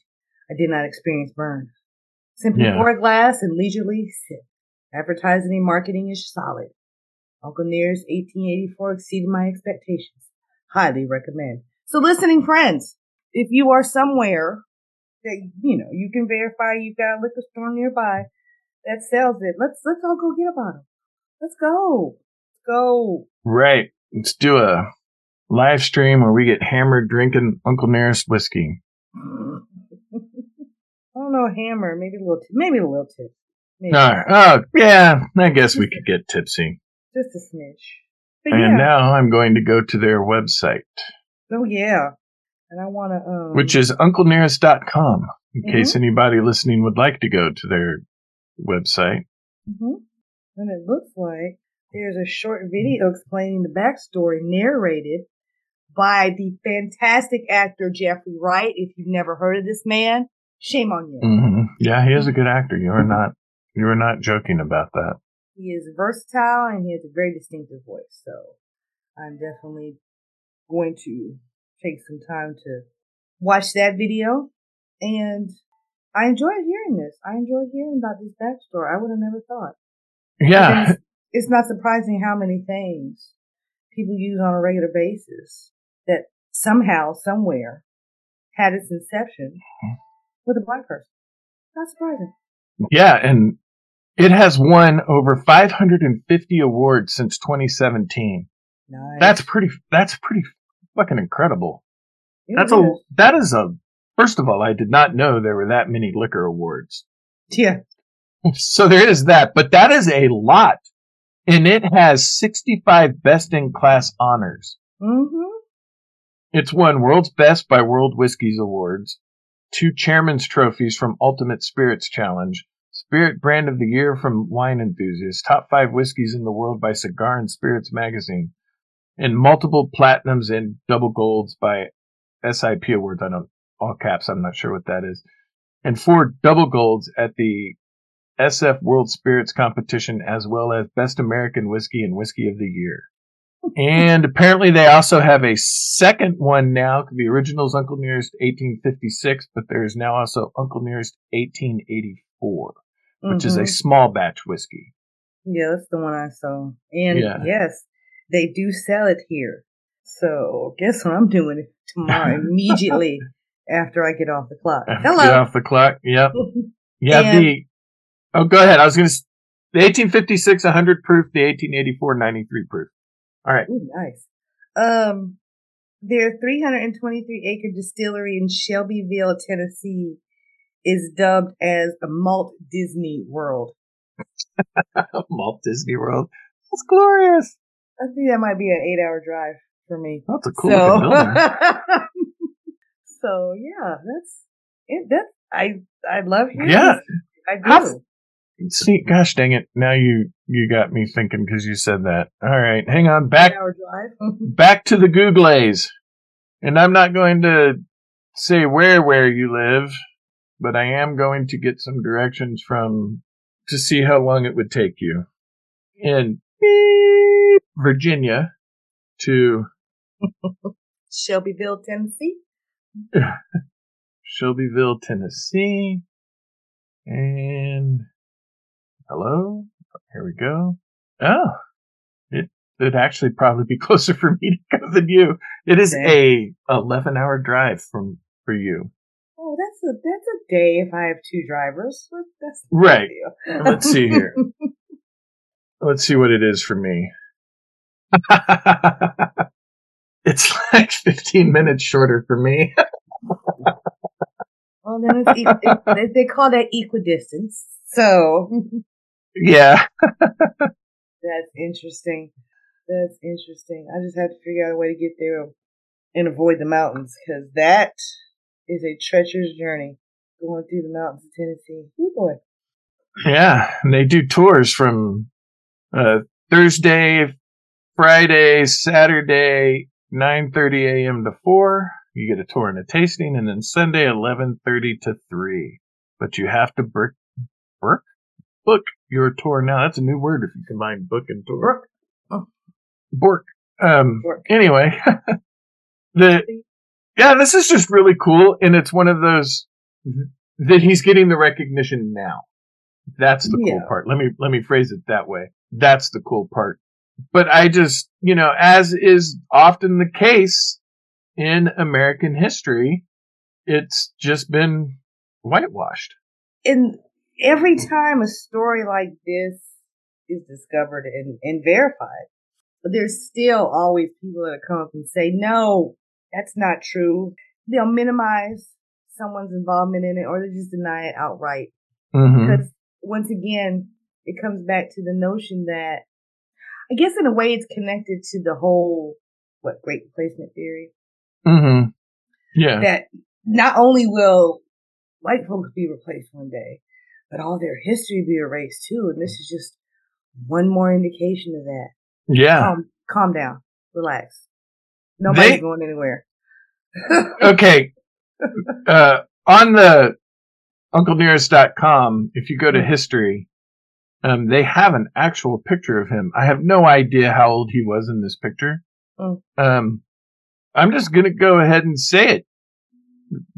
I did not experience burn. Simply yeah. pour a glass and leisurely sip. Advertising and marketing is solid. Uncle Nearest 1884 exceeded my expectations. Highly recommend. So listening friends, if you are somewhere that, you know, you can verify you've got a liquor store nearby that sells it, let's, let's all go get a bottle. Let's go. Let's go. Right. Let's do a live stream where we get hammered drinking Uncle Nearest whiskey. I don't know, hammer, maybe a little, t- maybe a little tip. Maybe. All right. Oh, yeah. I guess we could get tipsy. Just a smidge. But and yeah. now I'm going to go to their website. Oh yeah, and I want to. Um, Which is unclenearest.com. In mm-hmm. case anybody listening would like to go to their website. Mm-hmm. And it looks like there's a short video explaining the backstory narrated by the fantastic actor Jeffrey Wright. If you've never heard of this man, shame on you. Mm-hmm. Yeah, he is a good actor. You are not you are not joking about that. He is versatile and he has a very distinctive voice. So I'm definitely going to take some time to watch that video. And I enjoyed hearing this. I enjoyed hearing about this backstory. I would have never thought. Yeah. It's, it's not surprising how many things people use on a regular basis that somehow, somewhere, had its inception with a black person. Not surprising. Yeah, and it has won over 550 awards since 2017. Nice. That's pretty. That's pretty fucking incredible. It that's is. a. That is a. First of all, I did not know there were that many liquor awards. Yeah. So there is that, but that is a lot, and it has 65 best in class honors. Mm-hmm. It's won World's Best by World Whiskies Awards, two Chairman's Trophies from Ultimate Spirits Challenge, Spirit Brand of the Year from Wine Enthusiast, Top 5 Whiskeys in the World by Cigar and Spirits Magazine, and multiple platinums and double golds by SIP Awards. I don't, all caps, I'm not sure what that is. And four double golds at the SF World Spirits Competition, as well as Best American Whiskey and Whiskey of the Year. and apparently they also have a second one now. The original is Uncle Nearest 1856, but there is now also Uncle Nearest 1884 which mm-hmm. is a mm-hmm. small batch whiskey. Yeah, that's the one I saw. And yeah. yes, they do sell it here. So guess what I'm doing tomorrow immediately after I get off the clock. Hello. Get off the clock. Yep. Yeah. and, the oh, go ahead. I was going to the 1856 100 proof, the 1884 93 proof. All right. Ooh, nice. Um, their 323 acre distillery in Shelbyville, Tennessee is dubbed as a Malt Disney World. Malt Disney World. That's glorious. I think that might be an eight hour drive for me. That's a cool so, so yeah, that's it. That's I I love hearing yeah. I do. How, See, gosh dang it! Now you you got me thinking because you said that. All right, hang on. Back Hour drive. back to the Googlays, and I'm not going to say where where you live, but I am going to get some directions from to see how long it would take you And beep, Virginia to Shelbyville, Tennessee. Shelbyville, Tennessee, and hello, here we go. Oh, it it'd actually probably be closer for me to go than you. It is a 11 hour drive from for you. Oh, that's a that's a day if I have two drivers. That's Right. Let's see here. Let's see what it is for me. it's like 15 minutes shorter for me. well, then it's, e- it, they, they call that equidistance. So yeah. that's interesting. That's interesting. I just had to figure out a way to get there and avoid the mountains because that is a treacherous journey going through the mountains of Tennessee. Oh boy. Yeah. And they do tours from uh, Thursday, Friday, Saturday, 9.30 a.m. to 4. You get a tour and a tasting. And then Sunday, 11.30 to 3. But you have to book, book, book your tour now. That's a new word if you combine book and tour. Brooke, Bork. Um, Bork. anyway, the, yeah, this is just really cool. And it's one of those that he's getting the recognition now. That's the cool Yeah. part. Let me, let me phrase it that way. That's the cool part. But I just, you know, as is often the case in American history, it's just been whitewashed. and every time a story like this is discovered and, and verified, there's still always people that come up and say, no, that's not true. They'll minimize someone's involvement in it or they just deny it outright. Mm-hmm. Because once again, it comes back to the notion that I guess in a way it's connected to the whole, what, great replacement theory Mm-hmm. Yeah. that not only will white folks be replaced one day, but all their history be erased too. And this is just one more indication of that. Yeah. Calm, calm down, relax. Nobody's They- going anywhere. okay. Uh, on the UncleNearest.com, if you go to history, um, they have an actual picture of him. I have no idea how old he was in this picture. Mm. Um, I'm just gonna go ahead and say it.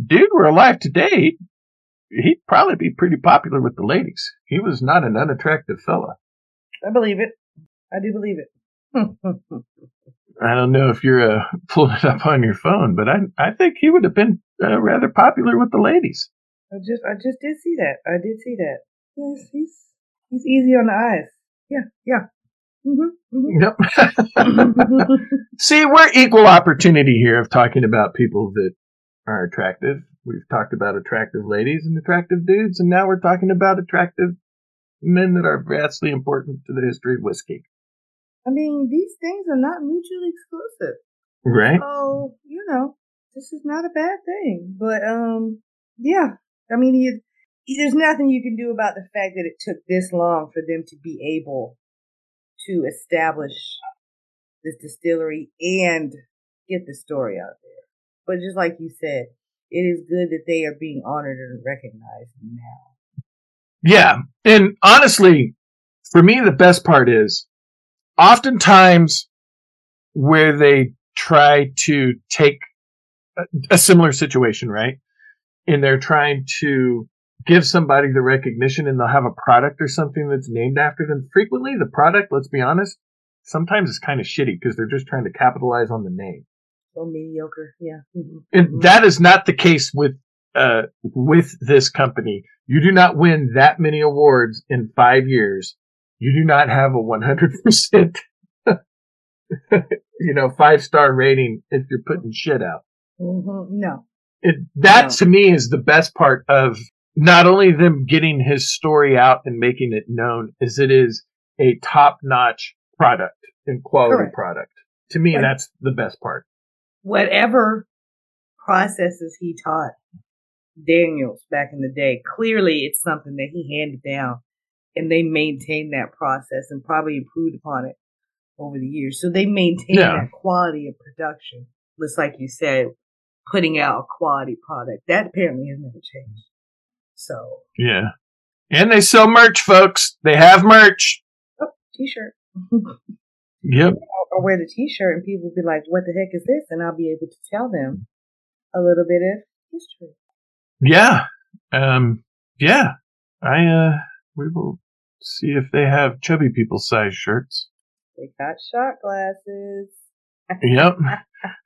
Dude were alive today, he'd probably be pretty popular with the ladies. He was not an unattractive fella. I believe it. I do believe it. I don't know if you're uh, pulling it up on your phone, but I I think he would have been uh, rather popular with the ladies. I just, I just did see that. I did see that. Yes, he's, he's easy on the eyes. Yeah, yeah. Mm-hmm, Yep. mm-hmm. See, we're equal opportunity here of talking about people that are attractive. We've talked about attractive ladies and attractive dudes, and now we're talking about attractive men that are vastly important to the history of whiskey. I mean, these things are not mutually exclusive. Right? So, you know, this is not a bad thing. But, um, yeah. I mean, you, there's nothing you can do about the fact that it took this long for them to be able to establish this distillery and get the story out there. But just like you said, it is good that they are being honored and recognized now. Yeah. And honestly, for me, the best part is oftentimes where they try to take a, a similar situation, right? And they're trying to give somebody the recognition and they'll have a product or something that's named after them. Frequently, the product, let's be honest, sometimes it's kind of shitty because they're just trying to capitalize on the name. So mediocre. Yeah. Mhm. And that is not the case with uh with this company. You do not win that many awards in five years. You do not have a one hundred percent you know, five star rating if you're putting shit out. Mhm. No. It that No. to me is the best part of not only them getting his story out and making it known, is it is a top notch product and quality Correct. product. To me, that's the best part. whatever processes he taught Daniels back in the day, clearly it's something that he handed down and they maintained that process and probably improved upon it over the years. So they maintain Yeah. that quality of production. Just like you said, putting out a quality product. That apparently has never changed. So, Yeah. And they sell merch, folks. They have merch. oh, t-shirt. Yep. I'll wear the t-shirt and people will be like, what the heck is this? And I'll be able to tell them a little bit of history. Yeah. Um, yeah. I, uh, we will see if they have chubby people size shirts. They got shot glasses. Yep.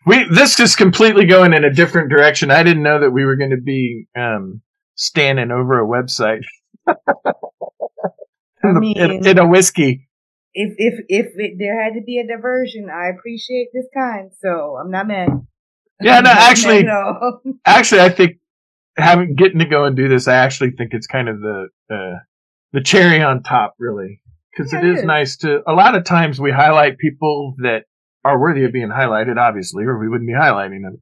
We, this is completely going in a different direction. I didn't know that we were going to be, um, standing over a website. I in, mean- in, in a whiskey. If if if it, there had to be a diversion, I appreciate this kind, so I'm not mad. Yeah, no, I'm not mad actually- Actually, I think having, getting to go and do this, I actually think it's kind of the, uh, the cherry on top, really. Cause Yeah, it it is is. nice to, a lot of times we highlight people that are worthy of being highlighted, obviously, or we wouldn't be highlighting them.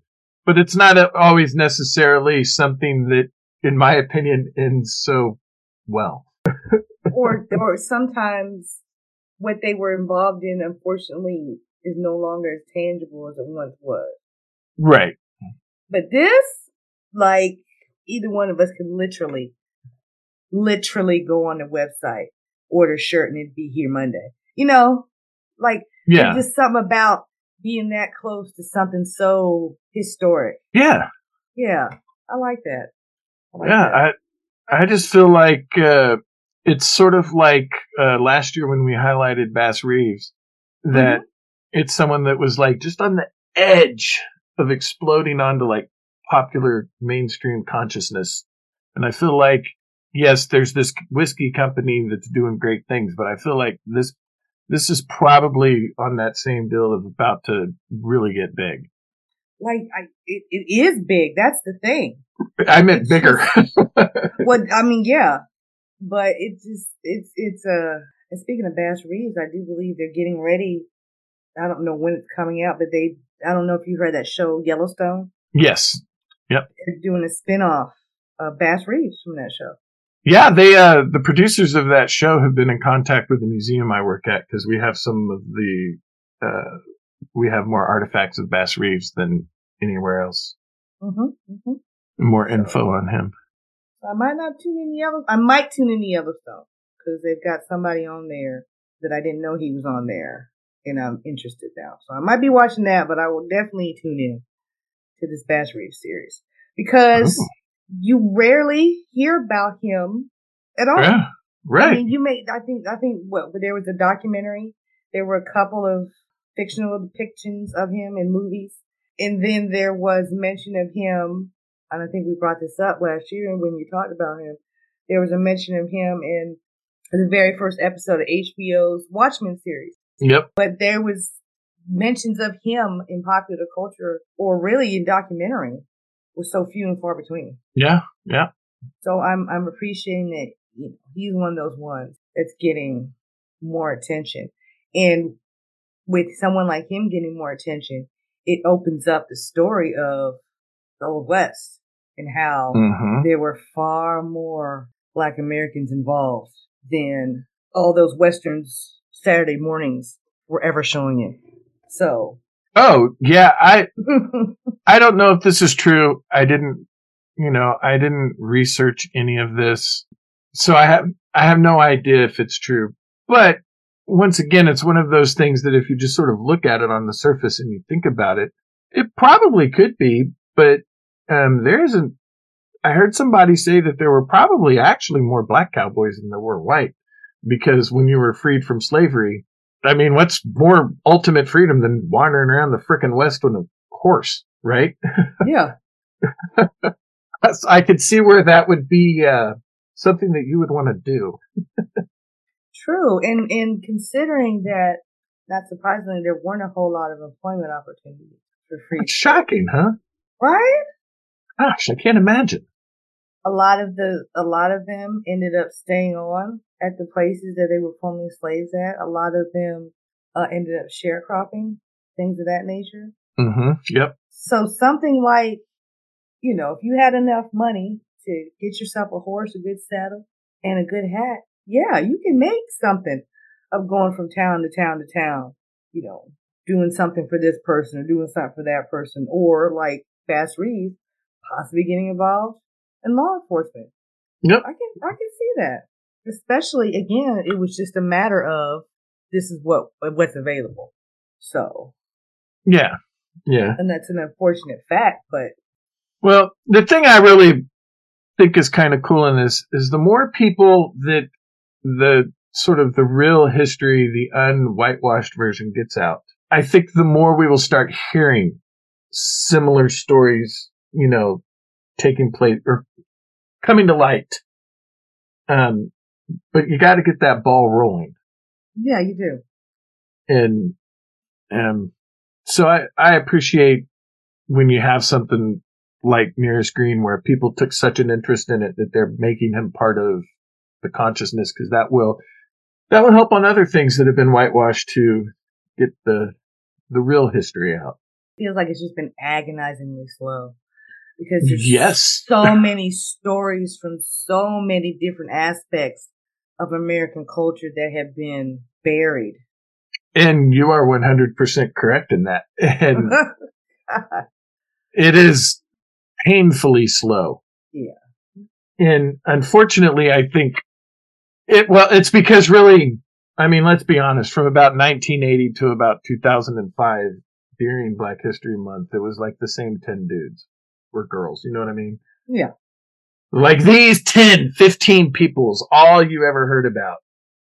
But it's not always necessarily something that, in my opinion, ends so well. or or sometimes what they were involved in, unfortunately, is no longer as tangible as it once was. Right. But this, like, either one of us could literally, literally go on the website, order a shirt, and it'd be here Monday. You know, like Yeah. just something about being that close to something so historic. Yeah. Yeah, I like that. Yeah. I, I just feel like, uh, it's sort of like, uh, last year when we highlighted Bass Reeves, that it's someone that was like just on the edge of exploding onto like popular mainstream consciousness. And I feel like, yes, there's this whiskey company that's doing great things, but I feel like this, this is probably on that same deal of about to really get big. Like I, it, it is big. That's the thing. I meant bigger. What I mean, yeah, but it's just it's it's uh. And speaking of Bass Reeves, I do believe they're getting ready. I don't know when it's coming out, but they I don't know if you heard that show Yellowstone. yes. Yep. They're doing a spinoff of Bass Reeves from that show. Yeah, they uh the producers of that show have been in contact with the museum I work at because we have some of the uh we have more artifacts of Bass Reeves than anywhere else. Mm-hmm, mm-hmm. More info on him. I might not tune in Yellowstone. I might tune in Yellowstone because they've got somebody on there that I didn't know he was on there, and I'm interested now. So I might be watching that, but I will definitely tune in to this Bass Reeves series because you rarely hear about him at all. Yeah, I mean, you may. I think. I think. What? There was a documentary. There were a couple of fictional depictions of him in movies, and then there was mention of him. And I think we brought this up last year when you talked about him. There was a mention of him in the very first episode of HBO's Watchmen series. Yep. But there was mentions of him in popular culture, or really in documentary, was so few and far between. Yeah, yeah. So I'm I'm appreciating that you know, he's one of those ones that's getting more attention, and with someone like him getting more attention, it opens up the story of the Old West and how Mm-hmm. there were far more Black Americans involved than all those westerns Saturday mornings were ever showing it. So Oh, yeah, I I don't know if this is true. I didn't, you know, I didn't research any of this. So I have I have no idea if it's true. But once again, it's one of those things that if you just sort of look at it on the surface and you think about it, it probably could be, but um there isn't I heard somebody say that there were probably actually more black cowboys than there were white because when you were freed from slavery, I mean, what's more ultimate freedom than wandering around the frickin' West on a horse, right? yeah, I could see where that would be uh, something that you would want to do. true. And and considering that, not surprisingly, there weren't a whole lot of employment opportunities for free, It's shocking, huh? right? Gosh, I can't imagine. a lot of the a lot of them ended up staying on at the places that they were formerly slaves at. A lot of them uh, ended up sharecropping, things of that nature. Mm-hmm. Yep. So something like, you know, if you had enough money to get yourself a horse, a good saddle, and a good hat, Yeah, you can make something of going from town to town to town, you know, doing something for this person or doing something for that person, or like Bass Reeves, possibly getting involved in law enforcement. Yep. I can I can see that. Especially again, it was just a matter of this is what what's available. So Yeah. Yeah. and that's an unfortunate fact, but Well, the thing I really think is kind of cool in this is the more people that the sort of the real history, the unwhitewashed version gets out, I think the more we will start hearing similar stories, you know, taking place or coming to light. Um, but you got to get that ball rolling. yeah, you do. And, um, so I, I appreciate when you have something like Nearest Green where people took such an interest in it that they're making him part of the consciousness because that will, that will help on other things that have been whitewashed to get the, the real history out. Feels like it's just been agonizingly slow. Because there's Yes. so many stories from so many different aspects of American culture that have been buried. And you are 100% correct in that. And it is painfully slow. Yeah. And unfortunately, I think it, well, it's because really, I mean, let's be honest, from about 1980 to about 2005 during Black History Month, it was like the same 10 dudes were girls. You know what I mean? yeah. Like these 10, 15 people is all you ever heard about.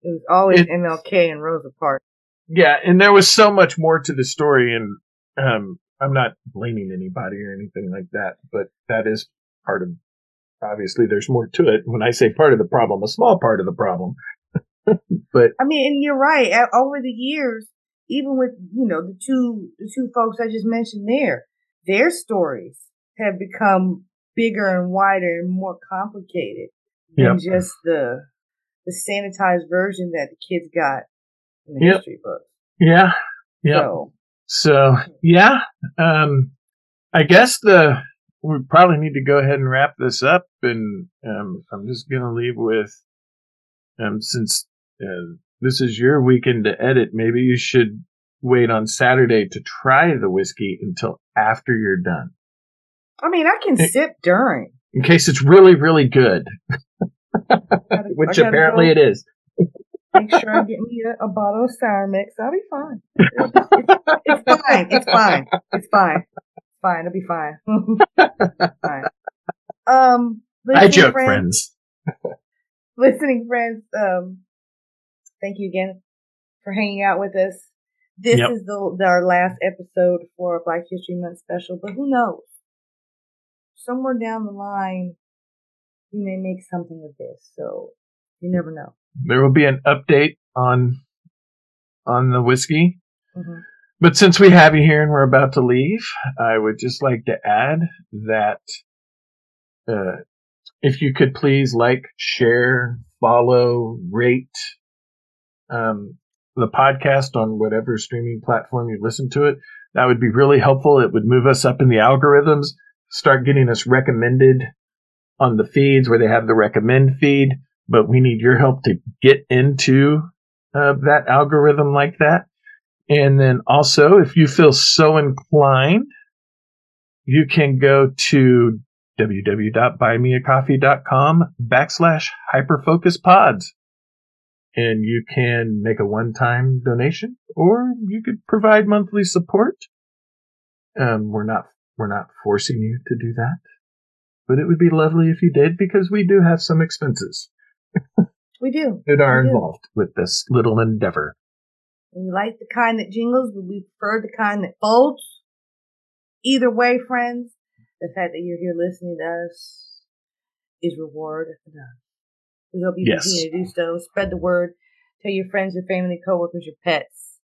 It was always It- MLK and Rosa Parks. Yeah, and there was so much more to the story, and um, I'm not blaming anybody or anything like that, but that is part of. Obviously, there's more to it. When I say part of the problem, a small part of the problem. but I mean, and you're right. Over the years, even with you know the two the two folks I just mentioned there, their stories have become bigger and wider and more complicated than Yep. just the the sanitized version that the kids got in the Yep. history books. yeah, yeah. So So yeah, um, I guess the we probably need to go ahead and wrap this up, and um, I'm just gonna leave with, um, since uh, this is your weekend to edit, maybe you should wait on Saturday to try the whiskey until after you're done, I mean, I can sip during. in case it's really, really good, Gotta- which apparently go it is. Make sure I get me a, a bottle of sour mix. I'll be fine. It's, it's fine. It's fine. It's fine. It's fine. It'll be fine. fine. Um, I joke, friends. Listening friends, um, thank you again for hanging out with us. This Yep. is the, the our last episode for Black History Month special, but who knows? Somewhere down the line, we may make something of this. So you never know. There will be an update on on the whiskey. hmm But since we have you here and we're about to leave, I would just like to add that uh, if you could please like, share, follow, rate um, the podcast on whatever streaming platform you listen to it, that would be really helpful. It would move us up in the algorithms, start getting us recommended on the feeds where they have the recommend feed. But we need your help to get into uh, that algorithm like that. And then also, if you feel so inclined, you can go to www.buymeacoffee.com backslash hyperfocus pods. And you can make a one-time donation or you could provide monthly support. Um, we're not, we're not forcing you to do that, but it would be lovely if you did because we do have some expenses We do. that are We do. involved with this little endeavor. We like the kind that jingles, but we prefer the kind that folds. Either way, friends, the fact that you're here listening to us is reward enough. We hope you Yes. continue to do so. Spread the word. Tell your friends, your family, coworkers, your pets,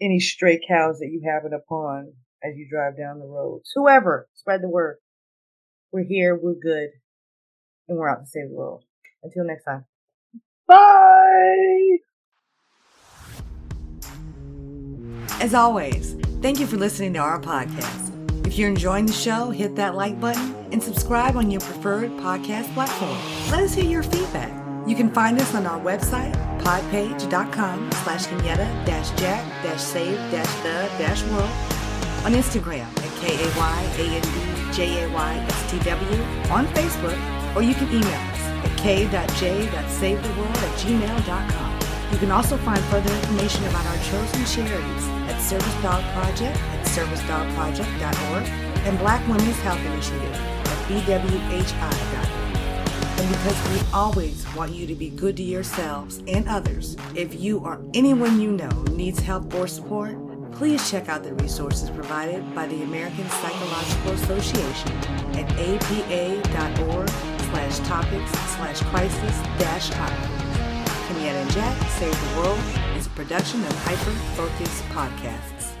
any stray cows that you happen upon as you drive down the roads. Whoever, spread the word. We're here, we're good, and we're out to save the world. Until next time. Bye! As always, thank you for listening to our podcast. If you're enjoying the show, hit that like button and subscribe on your preferred podcast platform. Let us hear your feedback. You can find us on our website, podpage.com slash Kenyetta-Jack-Save-the-World, on Instagram at K-A-Y-A-N-D-J-A-Y-S-T-W, on Facebook, or you can email us at k.j.savetheworld at gmail.com. You can also find further information about our chosen charities Service Dog Project at servicedogproject.org and Black Women's Health Initiative at bwhi.org. And because we always want you to be good to yourselves and others, if you or anyone you know needs help or support, please check out the resources provided by the American Psychological Association at apa.org slash topics slash crisis dash hotline. Kenyetta and Jack Save the World production of Hyper Focus Podcasts.